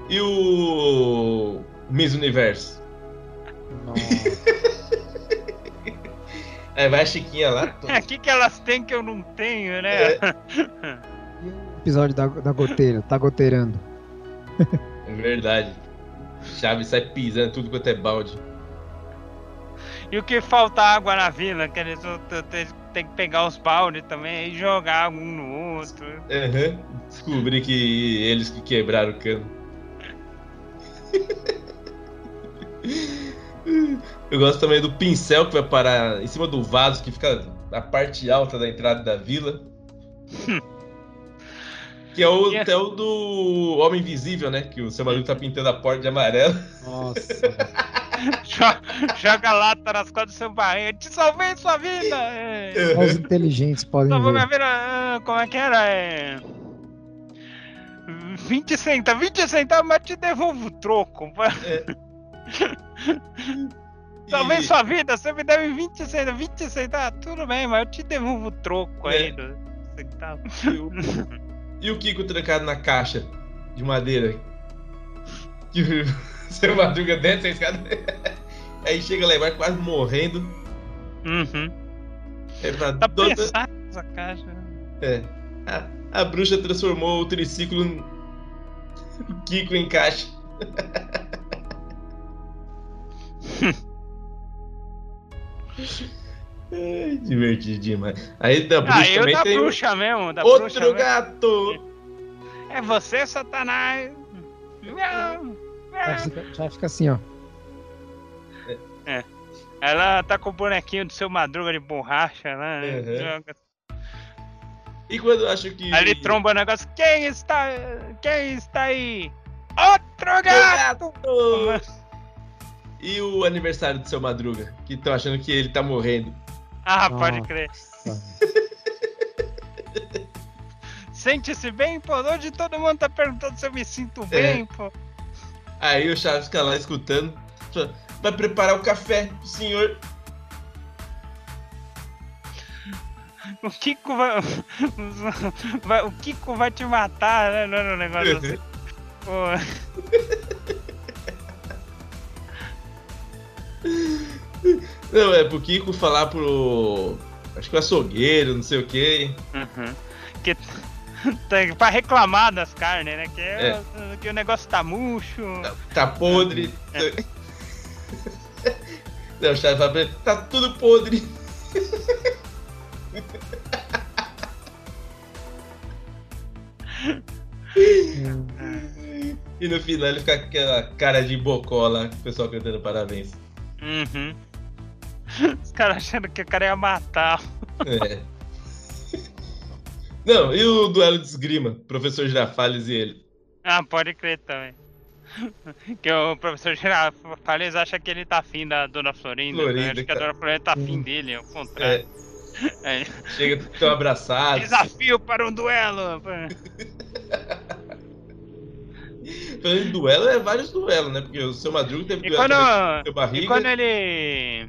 E o Miss Universo. Nossa. Aí vai a Chiquinha lá. (laughs) O que, que elas têm que eu não tenho, né? É. (laughs) E o episódio da, da goteira, tá goteirando. É verdade. Chaves sai pisando tudo quanto é balde. E o que falta água na vila, que eles tem que pegar os baldes também e jogar um no outro. Uhum. Descobri que eles que quebraram o cano. (laughs) Eu gosto também do pincel que vai parar em cima do vaso que fica na parte alta da entrada da vila. Que é o, é o do Homem Invisível, né? Que o seu maluco tá pintando a porta de amarelo. Nossa. (laughs) Jo- Joga lata nas costas do seu barriga. Te salvei sua vida! É. Só os inteligentes podem Salvou minha vida. ah, Como é que era? É. 20 centavos, 20 centavos, mas te devolvo o troco. Salvei (laughs) E- sua vida, você me deve 20 centavos, 20 centavos, tudo bem, mas eu te devolvo o troco aí É. do centavo. E o, (laughs) e o Kiko trancado na caixa de madeira. Que (laughs) seu Madruga desce a escada. (laughs) Aí chega lá e vai quase morrendo. Uhum. Aí fala, Tá pesada essa caixa. É. A, a bruxa transformou o triciclo Kiko em caixa. Ai, divertido demais. Aí da bruxa Ah, eu também da tem bruxa mesmo, da bruxa outro mesmo. gato. É você, Satanás. Já fica, já fica assim, ó. Ela tá com o bonequinho do seu madruga de borracha lá. né? Uhum. Joga. E quando eu acho que. Aí ele tromba o negócio. Quem está. Quem está aí? Outro gato! E o aniversário do seu Madruga? Que estão achando que ele tá morrendo. Ah, pode crer. (laughs) Sente-se bem, pô? Hoje todo mundo tá perguntando se eu me sinto bem, pô. Aí o Chaves fica lá escutando. Vai preparar o café pro senhor. O Kiko vai... (laughs) vai- O Kiko vai te matar, né? Não era um negócio (laughs) assim. Pô. Não, é pro Kiko falar pro. Acho que o açougueiro, não sei o quê. Uhum. Que... (laughs) Pra reclamar das carnes, né? Que, é- É. que o negócio tá murcho. Tá podre. (laughs) Não, o Chaves fala pra ele, tá tudo podre. (laughs) E no final ele fica com aquela cara de com o pessoal cantando parabéns. Uhum. (laughs) Os caras achando que o cara ia matar. É. Não, e o duelo de esgrima? Professor Girafales e ele. Ah, pode crer também. (laughs) Que o professor Girafales acha que ele tá afim da Dona Florinda. né? Florinda, Acho que a. Dona Florinda tá afim dele, ao contrário. É, (laughs) É. chega, tão abraçados. Desafio para um duelo! Falando duelo, é vários duelos, né? Porque o seu Madruga teve E duelo quando, seu e barriga. quando ele.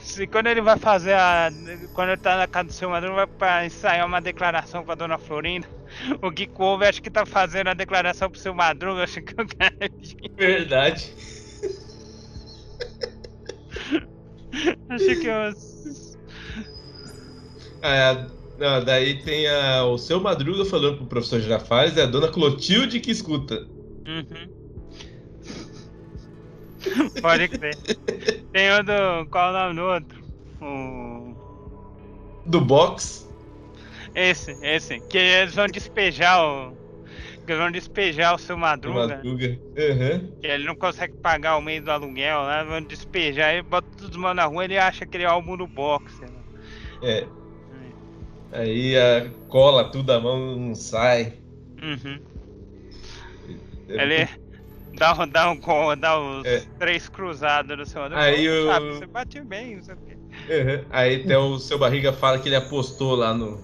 si, quando ele vai fazer a. Quando ele tá na casa do seu Madruga, vai pra ensaiar uma declaração com a dona Florinda. O Gui Couve acho que tá fazendo a declaração pro seu Madruga, acho que o cara. (laughs) Verdade. Acho que os. É, não, daí tem a- o seu Madruga falando pro professor Girafales e a dona Clotilde que escuta. Uhum. (laughs) Pode crer. Tem o do. Qual é o nome do outro? O. Do box. Esse, esse. Que eles vão despejar o. Que eles vão despejar o seu Madruga. Madruga. Uhum. Que ele não consegue pagar o mês do aluguel lá, vão despejar ele, bota todos os manos na rua ele acha aquele álbum do boxe. né? É. Aí a cola tudo a mão não sai. Uhum. É Ele dá, um- dá, um, dá os É. três cruzados no seu. Aí sabe, Você bate bem, não sei o quê. Uhum. Aí até o seu barriga fala que ele apostou lá no,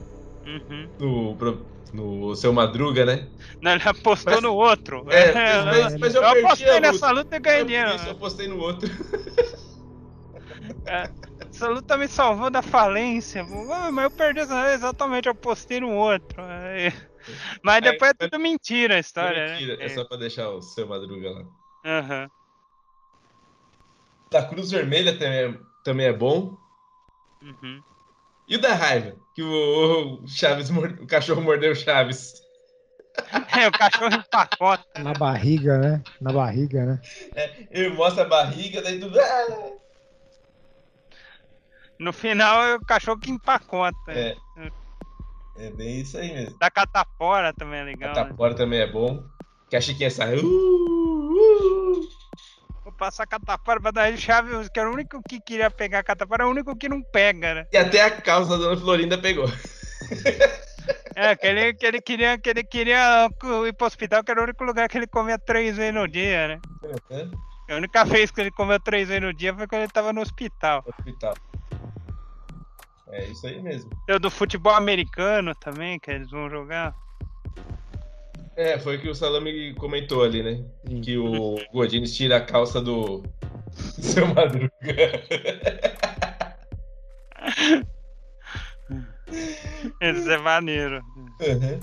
Uhum. no, pro- no seu Madruga, né? Não, ele apostou Mas- no outro. É, mas, (laughs) mas eu, eu apostei nessa luta. e ganhei Eu, dinheiro. eu apostei no outro. É, Essa luta me salvou da falência. Ah, mas eu perdi exatamente, eu postei no outro. Aí- (laughs) Mas Aí- depois é tudo mentira a história, Mentira, né? é só pra deixar o seu Madruga lá. Aham. Da Cruz Vermelha também é, também é bom. Uhum. E o da raiva? Que o, o Chaves mor- o cachorro mordeu o Chaves. (laughs) É, o cachorro empacota. Na barriga, né? Na barriga, né? Ele mostra a barriga, daí tudo. No final é o cachorro que empacota. É. É bem isso aí mesmo. Da catapora também é legal. Né? Tapora também é bom. Que a Chiquinha sai. Uh, uh. Vou passar a catapora pra dar ele chave, que era o único que queria pegar a catapora, é o único que não pega, né? E até a calça da Dona Florinda pegou. É, que ele, que ele queria, que ele queria ir pro hospital, que era o único lugar que ele comia três vezes no dia, né? A única vez que ele comeu três vezes no dia foi quando ele tava no hospital. Hospital. É isso aí mesmo. O do futebol americano também, que eles vão jogar. É, foi o que o Salame comentou ali, né? Sim. Que o Godines tira a calça do, (laughs) seu Madruga. (laughs) Esse é maneiro. Uhum.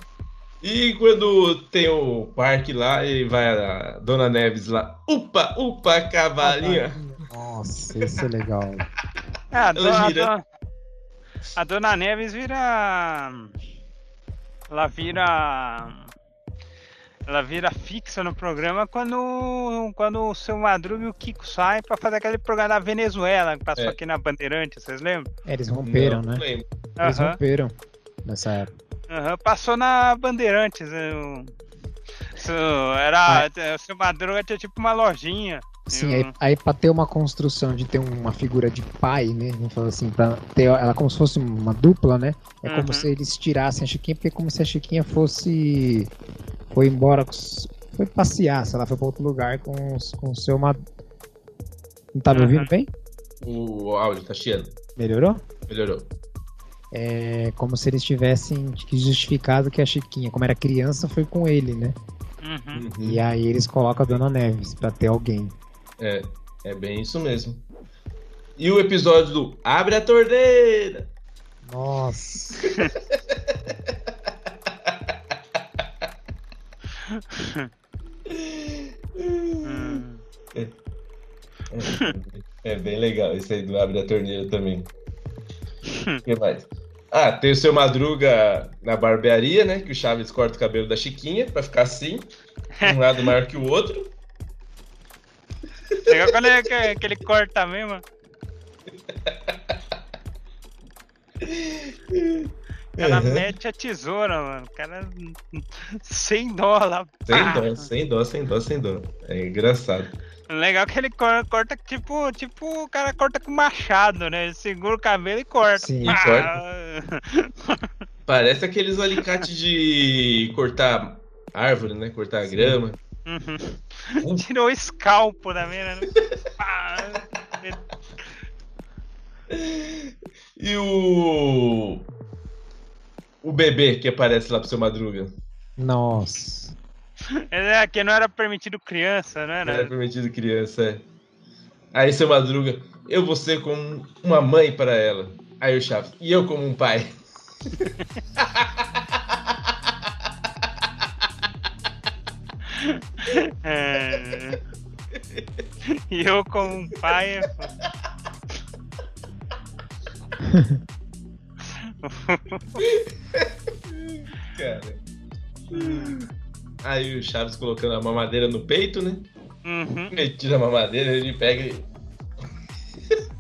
E quando tem o parque lá e vai a Dona Neves lá, upa, upa, cavalinha. Nossa, esse é legal. É, a, Ela dona, a, gira. A Dona Neves vira. Ela vira. Ela vira fixa no programa quando, quando o seu Madruga e o Kiko saem pra fazer aquele programa da Venezuela que passou É. aqui na Bandeirante, vocês lembram? É, eles romperam, Não, né? não lembro. Eles Aham, romperam nessa época. aham, passou na Bandeirantes. eu- isso era. O seu Madruga tinha tipo uma lojinha. Sim, Eu- aí, aí pra ter uma construção de ter uma figura de pai, né? Vamos falar assim, pra ter ela como se fosse uma dupla, né? É Uhum. como se eles tirassem a Chiquinha, porque é como se a Chiquinha fosse. Foi embora, foi passear, sei lá, foi pra outro lugar com, com o seu. Mad... Não tá me Uhum. ouvindo bem? O áudio tá chiando. Melhorou? Melhorou. É como se eles tivessem justificado que a Chiquinha, como era criança, foi com ele, né? Uhum. Uhum. E aí eles colocam a Dona Neves pra ter alguém. É, é bem isso mesmo. E o episódio do Abre a Torneira! Nossa. Hum. (laughs) É, é bem legal esse aí do Abre a Torneira também. O que mais? Ah, tem o seu Madruga na barbearia, né? Que o Chaves corta o cabelo da Chiquinha pra ficar assim. Um lado maior que o outro. Legal quando é que, que ele corta mesmo. O cara Uhum. mete a tesoura, mano. O cara sem dó lá. Sem pá. dó, sem dó, sem dó, sem dó. É engraçado. Legal que ele cor- corta tipo, tipo, o cara corta com machado, né? Ele segura o cabelo e corta. Sim. E (laughs) Parece aqueles alicates de cortar árvore, né? Cortar grama. Uhum. Tirou o escalpo da mina. né? E o. O bebê que aparece lá pro seu Madruga. Nossa. É que não era permitido criança, né? Não era permitido criança, é. Aí seu Madruga, eu vou ser como uma mãe para ela. Aí o Chaves, e eu como um pai. (laughs) É... E eu como um pai. é Cara. Aí o Chaves colocando a mamadeira no peito, né? Uhum. Ele tira a mamadeira, ele pega e. (laughs)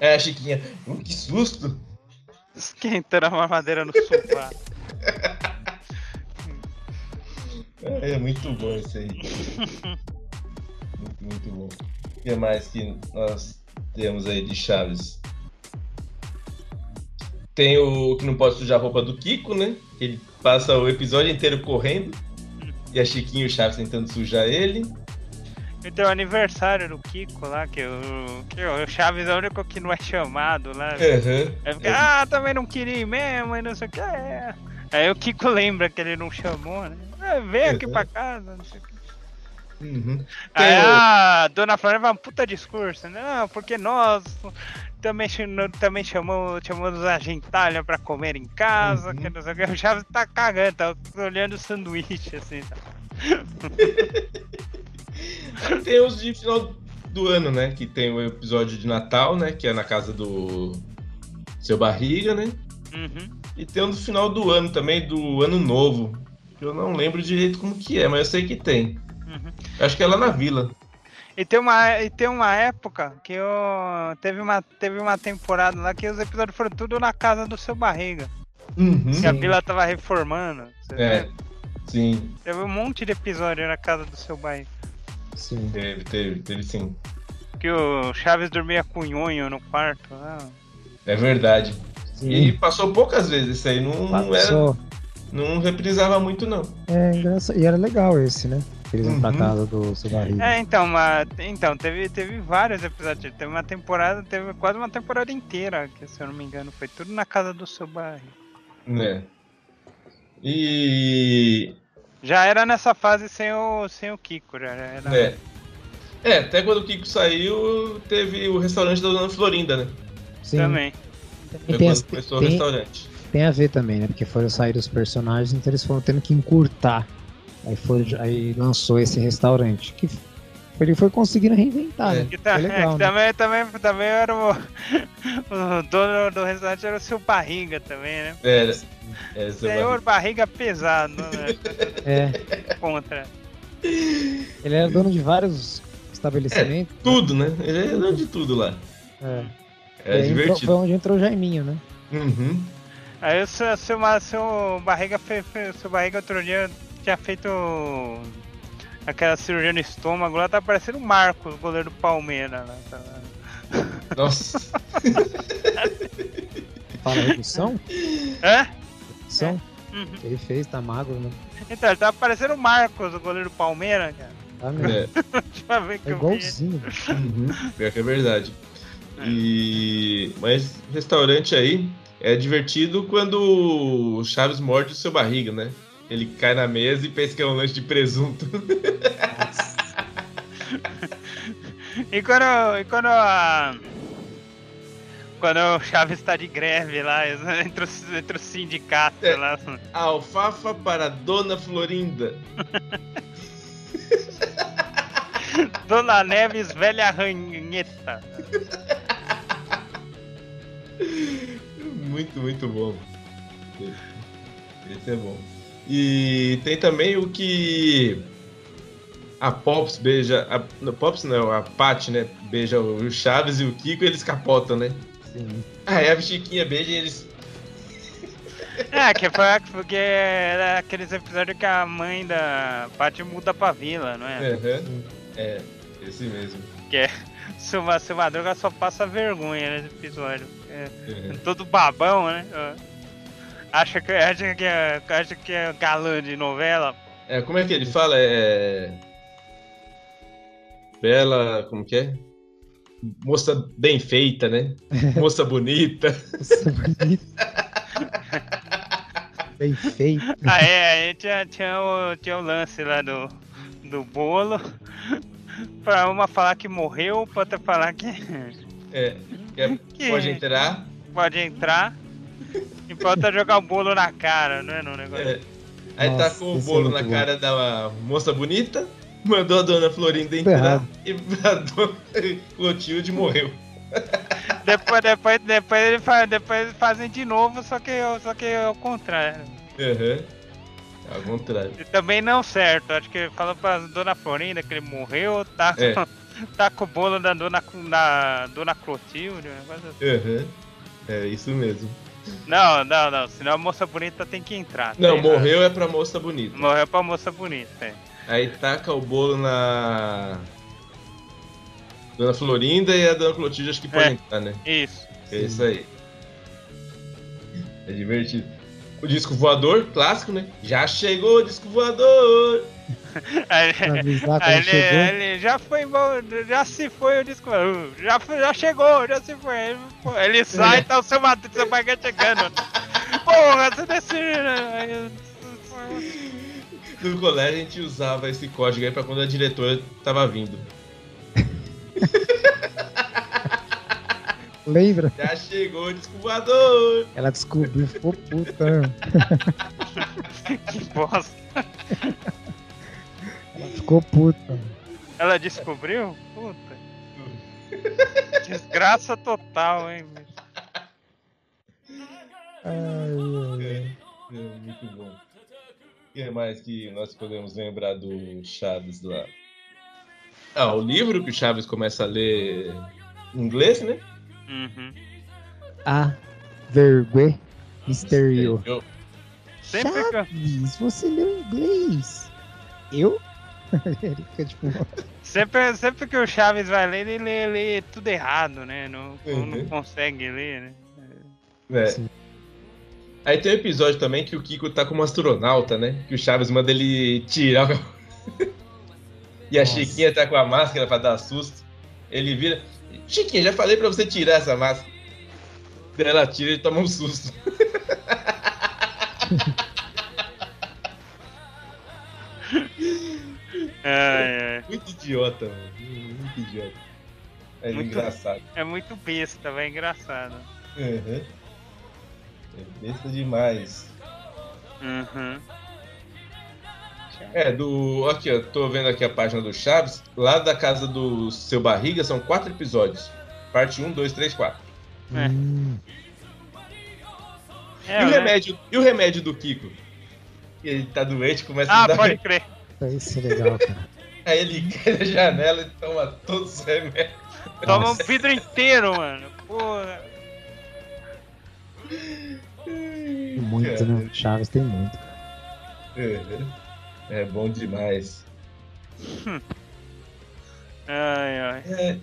É a Chiquinha. "Uh, que susto! Esquentando a mamadeira no sofá. É, é muito bom isso aí. muito, muito bom. O que mais que nós temos aí de Chaves? Tem o que não pode sujar a roupa do Kiko, né? Ele passa o episódio inteiro correndo. E a Chiquinha e o Chaves tentando sujar ele. E tem o aniversário do Kiko lá, que o, que o Chaves é o único que não é chamado lá. Aí fica, ah, também não queria ir mesmo, e não sei o que. Aí o Kiko lembra que ele não chamou, né? Ah, vem aqui Uhum. pra casa, não sei o que. Uhum. Aí a dona Flora vai um puta discurso, né? Não, porque nós também, também chamamos, chamamos a gentalha pra comer em casa, Uhum. que não sei o que. O Chaves tá cagando, tá olhando o sanduíche assim. Tá. (laughs) Tem os de final do ano, né? Que tem o episódio de Natal, né? Que é na casa do seu barriga, né? Uhum. E tem um do final do ano também, do ano novo. Que Eu não lembro direito como que é, mas eu sei que tem. Uhum. Acho que é lá na vila. E tem uma, e tem uma época que eu, teve, uma, teve uma temporada lá que os episódios foram tudo na casa do seu barriga. Uhum. Que a vila tava reformando. Você É, lembra? sim, Teve um monte de episódio na casa do seu barriga. Sim. teve, teve, teve sim. Que o Chaves dormia com o nhonho no quarto lá. É verdade. Sim. E passou poucas vezes isso aí, não, não, era, Passou. Não reprisava muito não. É engraçado. E era legal esse, né? Eles iam pra Uhum. casa do seu barriga. É, então, mas, então teve, teve vários episódios. Teve uma temporada, teve quase uma temporada inteira, que se eu não me engano, foi tudo na casa do seu barriga. Né? E Já era nessa fase sem o, sem o Kiko, já era. É. É, até quando o Kiko saiu, teve o restaurante da Dona Florinda, né? Sim. Também. E Foi tem, quando começou o tem, restaurante. Tem a ver também, né? Porque foram sair os personagens, então eles foram tendo que encurtar. Aí, foi, aí lançou esse restaurante. Que ele foi conseguindo reinventar, É. né? Que, tá- Foi legal, é, que né? também, também, também era o, (laughs) o dono do restaurante era o seu barriga também, né? Era. É, seu Senhor barriga. barriga pesado, né? (laughs) É, Contra. ele era dono de vários estabelecimentos. Tudo, né? Ele é dono de tudo lá. É. É E aí entrou- divertido. foi onde entrou o Jaiminho, né? Uhum. Aí o seu, seu, seu barriga seu barriga outro dia tinha feito aquela cirurgia no estômago lá, tá parecendo o Marcos, goleiro do Palmeiras lá. Tá. Nossa. (laughs) Fala redução? Hã? Redução? Uhum. Ele fez, tá magro, né? Então, ele tava parecendo o Marcos, o goleiro do Palmeiras, cara. Tá mesmo. É. (laughs) Deixa eu ver que É igualzinho. Uhum. Pior que é verdade. E... Mas restaurante aí é divertido quando o Chaves morde o seu barriga, né? Ele cai na mesa e pensa que é um lanche de presunto. (laughs) E quando, e quando a. Quando o Chaves tá de greve lá, (laughs) entre os, entre os sindicatos É. lá. Alfafa para Dona Florinda. (laughs) Dona Neves, velha ranheta. Muito, muito bom. Esse é bom. E tem também o que a Pops beija. A, não, Pops não, a Pat, né? Beija o Chaves e o Kiko e eles capotam, né? Sim. Aí a Chiquinha beija e eles. (laughs) É, que foi porque era aqueles episódios que a mãe da Paty muda pra vila, não é? Aham. É, esse mesmo. (laughs) Seu, Ma- seu Madruga só passa vergonha nesse episódio. É, (laughs) todo babão, né? Acha que, acha, que é, acha que é galã de novela. É, como é que ele fala? É. Bela. Como que é? Moça bem feita, né? (laughs) Moça bonita. Nossa, bonito. (laughs) Bem feito. Ah, é, aí tinha, tinha, o, tinha o lance lá do, do bolo. pra uma falar que morreu, pra outra falar que É, que é- Que- pode entrar. pode entrar. E outra jogar o bolo na cara, não é no negócio? é. Aí Nossa, tacou o é bolo muito na bom. cara da moça bonita, mandou a dona Florinda entrar errado. e (laughs) a dona Clotilde morreu. Depois, depois, depois, ele faz, depois eles fazem de novo, só que, só que é o contrário. Aham. Ao contrário. E também não certo. Acho que ele falou pra dona Florinda que ele morreu, tá, É. (laughs) tá com o bolo da dona, da dona Clotilde, negócio assim. Aham. É isso mesmo. Não, não, não. Senão a moça bonita tem que entrar. Não, tá morreu é pra moça bonita. Morreu pra moça bonita, é. Aí taca o bolo na. Dona Florinda e a Dona Clotilde acho que pode É. entrar, né? Isso. É isso aí. É divertido. O disco voador, clássico, né? Já chegou o disco voador! (laughs) Ele, ele já foi embora, já se foi o disco. uh, Já, foi- já chegou, já se foi. Ele, ele sai e tá o seu seu baguete chegando. (laughs) Porra, você desceu. Aí, No colégio a gente usava esse código aí pra quando a diretora tava vindo. (laughs) Lembra? Já chegou o disco voador! Ela descobriu, ficou puta. que bosta. Ela ficou puta. Ela descobriu? Puta. (laughs) Desgraça total, hein, bicho. Ai, ai, É, é muito bom. O que mais que nós podemos lembrar do Chaves lá? Ah, o livro que o Chaves começa a ler em inglês, né? Uhum. A vergonha misterio. Sempre Chaves, você leu inglês. Eu? (laughs) Ele fica tipo. Sempre, sempre que o Chaves vai ler, ele lê, lê tudo errado, né? Não, Uhum. não consegue ler, né? É. Sim. Aí tem um episódio também que o Kiko tá como astronauta, né? Que o Chaves manda ele tirar. o- (laughs) e a Nossa. Chiquinha tá com a máscara pra dar susto. Ele vira. Chiquinha, já falei pra você tirar essa máscara. Daí ela tira e toma um susto. (laughs) Ai, ai. Muito idiota, mano. Muito idiota. É Muito- engraçado. É muito besta, vai engraçado. Uhum. É besta demais. Uhum. É, do. Aqui, ó, tô vendo aqui a página do Chaves. Lá da casa do seu barriga são quatro episódios. Parte 1, 2, 3, 4. É. Hum, É, e, o né? remédio, e o remédio do Kiko? Ele tá doente, começa Ah, a dar. pode (laughs) crer. Isso é legal, cara. (laughs) Aí ele cai na janela e toma todos os remédios. Toma um vidro inteiro, mano. Porra. Tem muito, né? Chaves tem muito. Uhum. É bom demais. Ai, ai. É,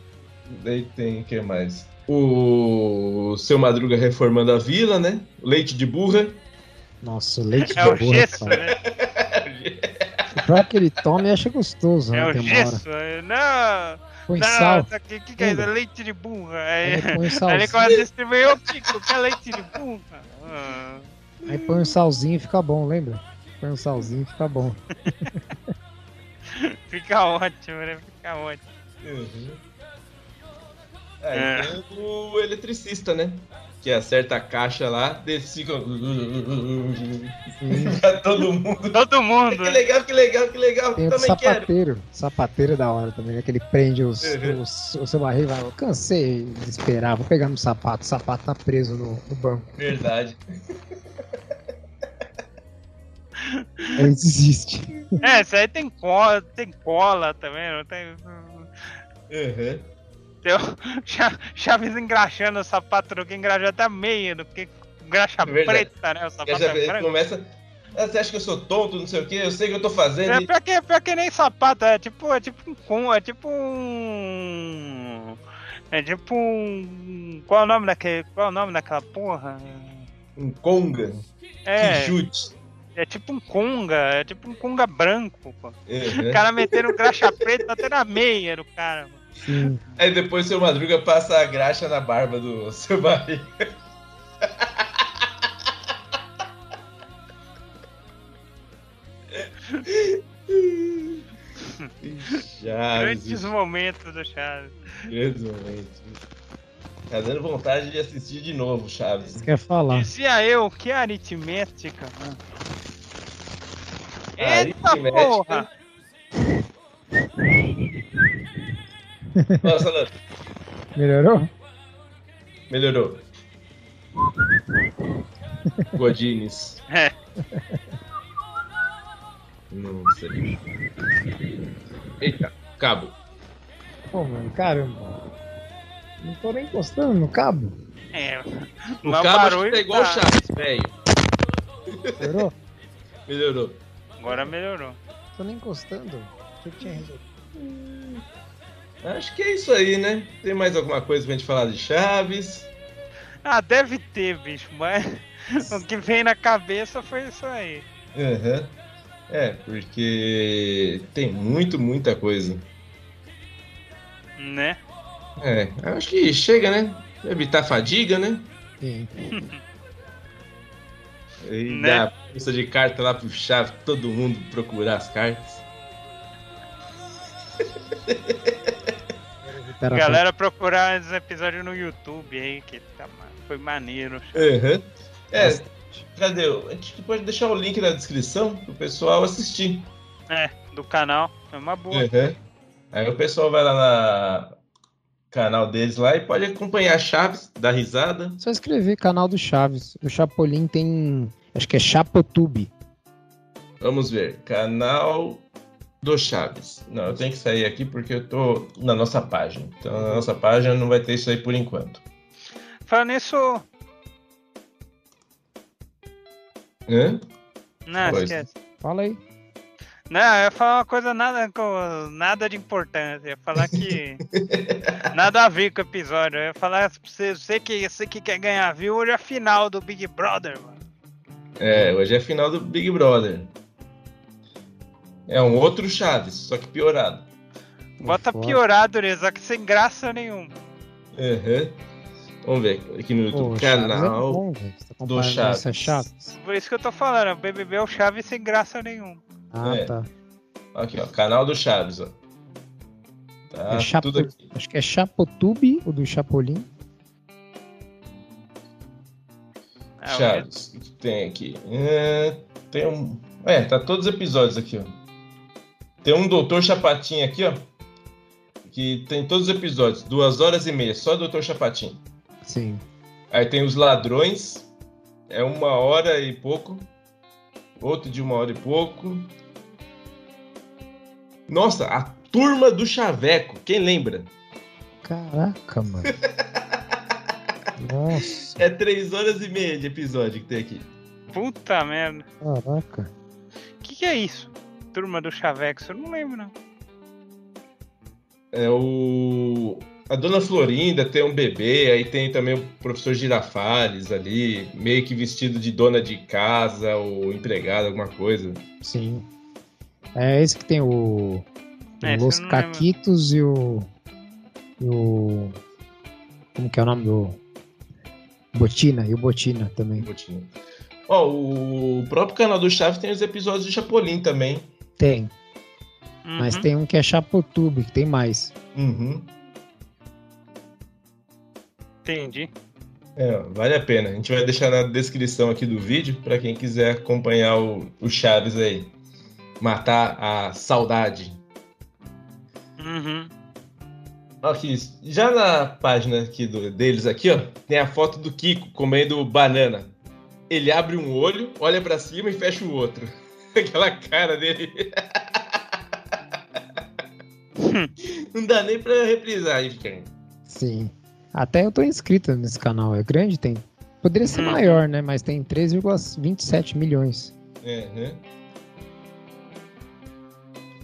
daí tem o que mais? O seu Madruga reformando a vila, né? Leite de burra. Nossa, o leite É de o burra, gesso, cara. né? O pior que ele toma e acha gostoso, É né? o Tem uma hora. gesso. é- Não, Põe não, sal. isso aqui, que que é isso? É leite de burra. Aí, Aí põe o aí ele salzinho, começa a distribuir, ô Kiko, que é leite de burra? Ah, aí põe um salzinho e fica bom, lembra? Põe um salzinho e fica bom. (laughs) fica ótimo, né? Fica ótimo. Uhum. É. tem o eletricista, né? Que acerta a caixa lá, decide. (laughs) Pra todo mundo. Todo mundo, (laughs) Que né? legal, que legal, que legal. Tem Também quero. sapateiro. Sapateiro é da hora também, né? Que ele prende os, Uhum. os- o seu barriga e vai. Eu cansei de esperar, vou pegar no sapato. O sapato tá preso no, no banco. Verdade. Aí (laughs) ele desiste. É, isso aí tem cola, tem cola também, não tem. Uhum. (laughs) Cha- Chaves engraxando o sapato do que engraxa até meia, do que graxa É preta, né? O sapato já é branco. começa. "Ah, você acha que eu sou tonto, não sei o que? Eu sei o que eu tô fazendo. É e- pior que, pior que nem sapato, é tipo, é tipo um com, é tipo um. É tipo um. Qual é o nome daquele. Qual é o nome daquela porra? Um conga. É, Que chute. é tipo um conga, é tipo um conga branco, pô. Uhum. O cara metendo graxa preta até na meia do cara, mano. Sim. Aí depois seu Madruga passa a graxa na barba do (laughs) seu barriga. Chaves. Grandes momentos do Chaves. Grandes momentos. Tá dando vontade de assistir de novo, Chaves. Você quer falar? Dizia eu, que aritmética, mano. Eita aritmética. porra! Nossa, Alan, Melhorou? melhorou. Godines. É. Nossa. Eita, cabo. Pô, mano, caramba. Não tô nem encostando no cabo. É. O Mas cabo barulho tá igual o. Chaves, velho. Melhorou? Melhorou. Agora melhorou. tô nem encostando. Achei que tinha resolvido. Acho que é isso aí, né? Tem mais alguma coisa pra gente falar de Chaves? Ah, deve ter, bicho, mas (laughs) o que vem na cabeça foi isso aí. Aham. É, porque tem muito, muita coisa. Né? É, acho que chega, né? Evitar fadiga, né? Sim. (laughs) E Né? dar a força de carta lá pro chave, todo mundo procurar as cartas. (laughs) Pera, Galera procurar os episódios no YouTube aí, que tá, foi maneiro. Aham. É, Bastante. cadê? A gente pode deixar o link na descrição pro pessoal assistir. É, do canal. É uma boa. Uhum. Aí o pessoal vai lá na canal deles lá e pode acompanhar Chaves, dar risada. Só escrever canal do Chaves. O Chapolin tem. Acho que é Chapotube. Vamos ver. Canal do Chaves. Não, eu tenho que sair aqui porque eu tô na nossa página. Então na nossa página não vai ter isso aí por enquanto. Falando nisso. Hã? Não, Pois. esquece. Fala aí. Não, eu ia falar uma coisa nada, com, nada de importância. Eu ia falar que. (laughs) nada a ver com o episódio. Eu ia falar pra você, você, que, você que quer ganhar view, hoje é a final do Big Brother, mano. É, hoje é a final do Big Brother. É um outro Chaves, só que piorado. Bota Foda. piorado, né? Só que sem graça nenhuma. Uhum. Vamos ver aqui no Pô, YouTube. o Chaves é Canal. bom, tá do Chaves. essa Chaves. Por isso que eu tô falando, o BBB é o Chaves sem graça nenhuma. Ah, É. tá. Aqui, ó. Canal do Chaves, ó. Tá É Chapo- tudo aqui. Acho que é Chapotube, o do Chapolin. É, Chaves. O que tem aqui? É, tem um. É, tá todos os episódios aqui, ó. Tem um Doutor Chapatin aqui, ó. Que tem todos os episódios. Duas horas e meia, só Doutor Chapatin. Sim. Aí tem os Ladrões. É uma hora e pouco. Outro de uma hora e pouco. Nossa, a Turma do Chaveco. Quem lembra? Caraca, mano. (laughs) Nossa, É três horas e meia de episódio que tem aqui. Puta merda. caraca. O que, que é isso? Turma do Chaveco, eu não lembro, não. É o. A Dona Florinda tem um bebê, aí tem também o professor Girafales ali, meio que vestido de dona de casa ou empregada, alguma coisa. Sim. É esse que tem o. É. Caquitos e o. E o. Como que é o nome do. Botina, e o Botina também. Botinha. Ó, o próprio canal do Chaves tem os episódios de Chapolin também. Tem, mas Uhum. tem um que é Chapotube, que tem mais. Uhum. Entendi. É, vale a pena. A gente vai deixar na descrição aqui do vídeo para quem quiser acompanhar o, o Chaves aí. Matar a saudade. Uhum. Aqui, já na página aqui do- deles aqui, ó, tem a foto do Kiko comendo banana. Ele abre um olho, olha pra cima e fecha o outro. (laughs) Aquela cara dele. (laughs) Não dá nem pra reprisar fica. Sim. Até eu tô inscrito nesse canal. É grande, tem. Poderia ser Uhum. maior, né? Mas tem 3,27 milhões. É, né?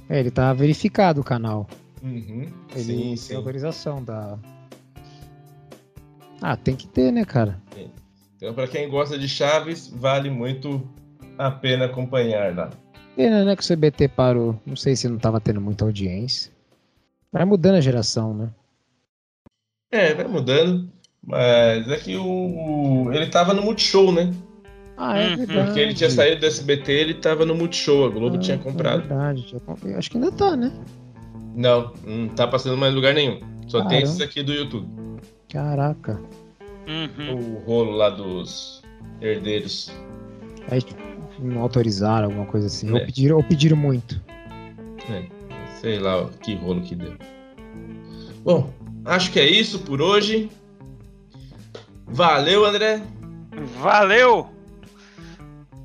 É, ele tá verificado o canal. Uhum. Ele Sim, tem sim. autorização da. Ah, tem que ter, né, cara? Então, pra quem gosta de Chaves, vale muito a pena acompanhar lá. Pena, né, que o CBT parou. Não sei se não tava tendo muita audiência. Vai mudando a geração, né? É, vai mudando. Mas é que o. Ele tava no Multishow, né? Ah, é Uhum. verdade. Porque ele tinha saído do SBT, ele tava no Multishow, a Globo Ah, tinha É comprado. verdade. tinha com- eu Acho que ainda tá, né? Não, não tá passando mais lugar nenhum. Só tem Caramba. esses aqui do YouTube. Caraca. Uhum. O rolo lá dos herdeiros. Aí tipo, não autorizaram alguma coisa assim. Ou É. pediram, ou pediram muito. É, sei lá que rolo que deu. Bom, acho que é isso por hoje. Valeu, André. Valeu!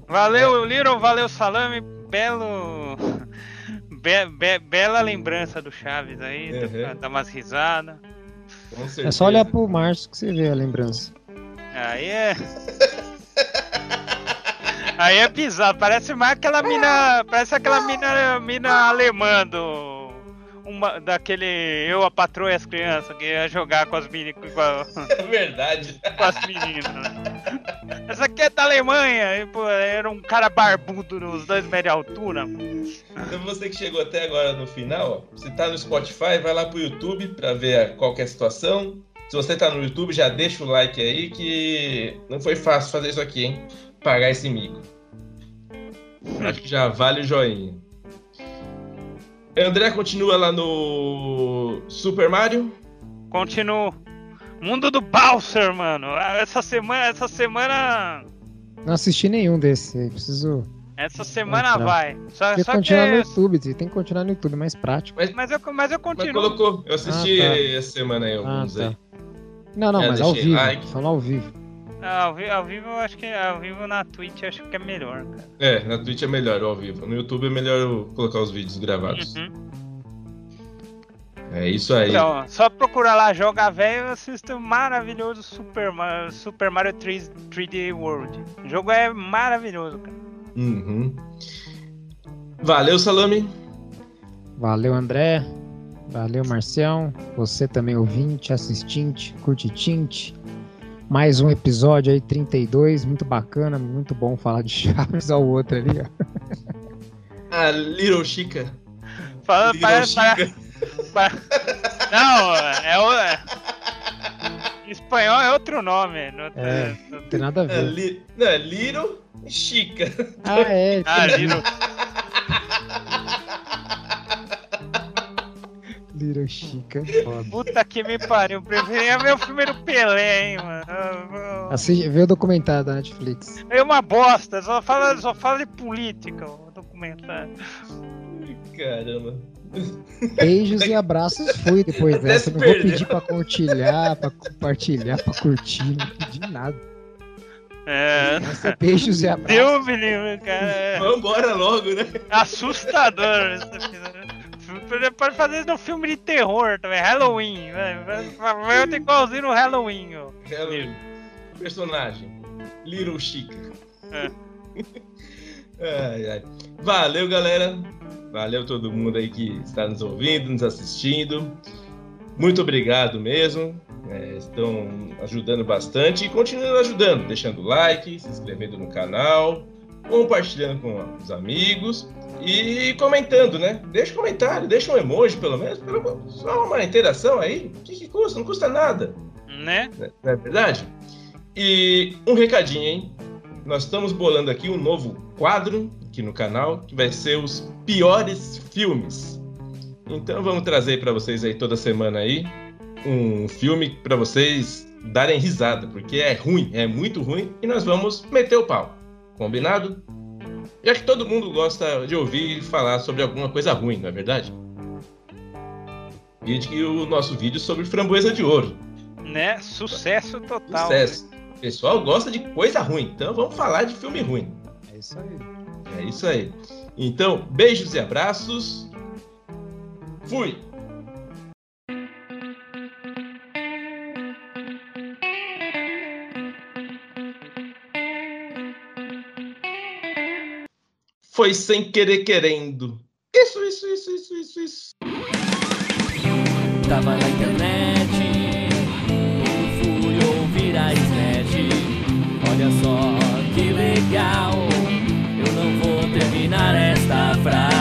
Valeu, Little, valeu, Salame. Belo. Be- be- bela lembrança do Chaves aí. Uhum. Dá umas risadas. É só olhar pro Márcio que você vê a lembrança. Aí é. (laughs) Aí é bizarro, parece mais aquela mina. Parece aquela mina, mina alemã do. Uma, daquele Eu, a Patroa e as Crianças, que ia jogar com as, meni, com, a- É verdade. com as meninas. Essa aqui é da Alemanha. E, pô, era um cara barbudo nos dois metros de altura. Então você que chegou até agora no final, ó, você tá no Spotify, vai lá pro YouTube pra ver qual que é a situação. Se você tá no YouTube, já deixa o like aí que não foi fácil fazer isso aqui, hein? Pagar esse mico. Acho que já vale o joinha. André continua lá no Super Mario. Continuo. Mundo do Bowser, mano. Essa semana. Essa semana. Não assisti nenhum desses aí. Preciso. Essa semana Entrar. vai. Só, Tem que só que. continuar no YouTube. Tem que continuar no YouTube, mais prático. Mas eu, mas eu Mas continuo. colocou. Eu assisti Ah, tá. essa semana aí Ah, alguns tá. aí. Não, não, É, mas ao vivo. like. Falando ao vivo. Ao, vi- ao vivo eu acho que. Ao vivo na Twitch eu acho que é melhor, cara. É, na Twitch é melhor ao vivo. No YouTube é melhor eu colocar os vídeos gravados. Uhum. É isso aí. Então, só procurar lá Joga Velho e assista o maravilhoso Super, Ma- Super Mario 3, 3D World. O jogo é maravilhoso, cara. Uhum. Valeu, Salame. Valeu, André. Valeu, Marcião. Você também ouvinte, assistinte, curtitinte. Mais um episódio aí, 32. Muito bacana, muito bom falar de (laughs) Chaves ao outro ali, ó. A Little Chica. Falando, Little parece, Chica. parece- (laughs) Não, é o. é- Em espanhol é outro nome. Não, É. Não tem nada a É, ver. li... Não, é Little Chica. Ah, é. Ah. Little. Little Chica. (laughs) Foda. Puta que me pariu. Preferia ver o do Pelé, hein, mano. Assiste, vê o documentário da Netflix. É uma bosta, só fala, só fala de política o documentário. Caramba. Beijos e abraços. Fui depois (laughs) dessa. Não vou pedir pra compartilhar, pra compartilhar, pra curtir. Não pedi nada. É. Beijos e abraços. Deus me livre, cara. É Vambora logo, né? assustador esse episódio. Pode fazer isso no filme de terror também, Halloween. Vai, vai, outro igualzinho no Halloween. ó. Halloween. Personagem. Little Chica. É. (laughs) Ai, ai. Valeu, galera. Valeu todo mundo aí que está nos ouvindo, nos assistindo. Muito obrigado mesmo. É, estão ajudando bastante e continuando ajudando, deixando like, se inscrevendo no canal, compartilhando com os amigos e comentando, né? Deixa um comentário, deixa um emoji pelo menos, só uma interação aí. O que, que custa? Não custa nada Né? né? não é verdade? E um recadinho, hein? Nós estamos bolando aqui um novo quadro aqui no canal, que vai ser os piores filmes. Então vamos trazer para vocês aí toda semana aí um filme para vocês darem risada, porque é ruim, é muito ruim e nós vamos meter o pau. Combinado? Já que todo mundo gosta de ouvir falar sobre alguma coisa ruim, não é verdade? Vide que o nosso vídeo sobre framboesa de ouro. Né? Sucesso total. Sucesso. O pessoal gosta de coisa ruim, então vamos falar de filme ruim. É isso aí. É isso aí. Então, beijos e abraços. Fui! Foi sem querer querendo. Isso, isso, isso, isso, isso, isso. Tava na internet, fui ouvir a Snatch. Olha só que legal, eu não vou terminar esta frase.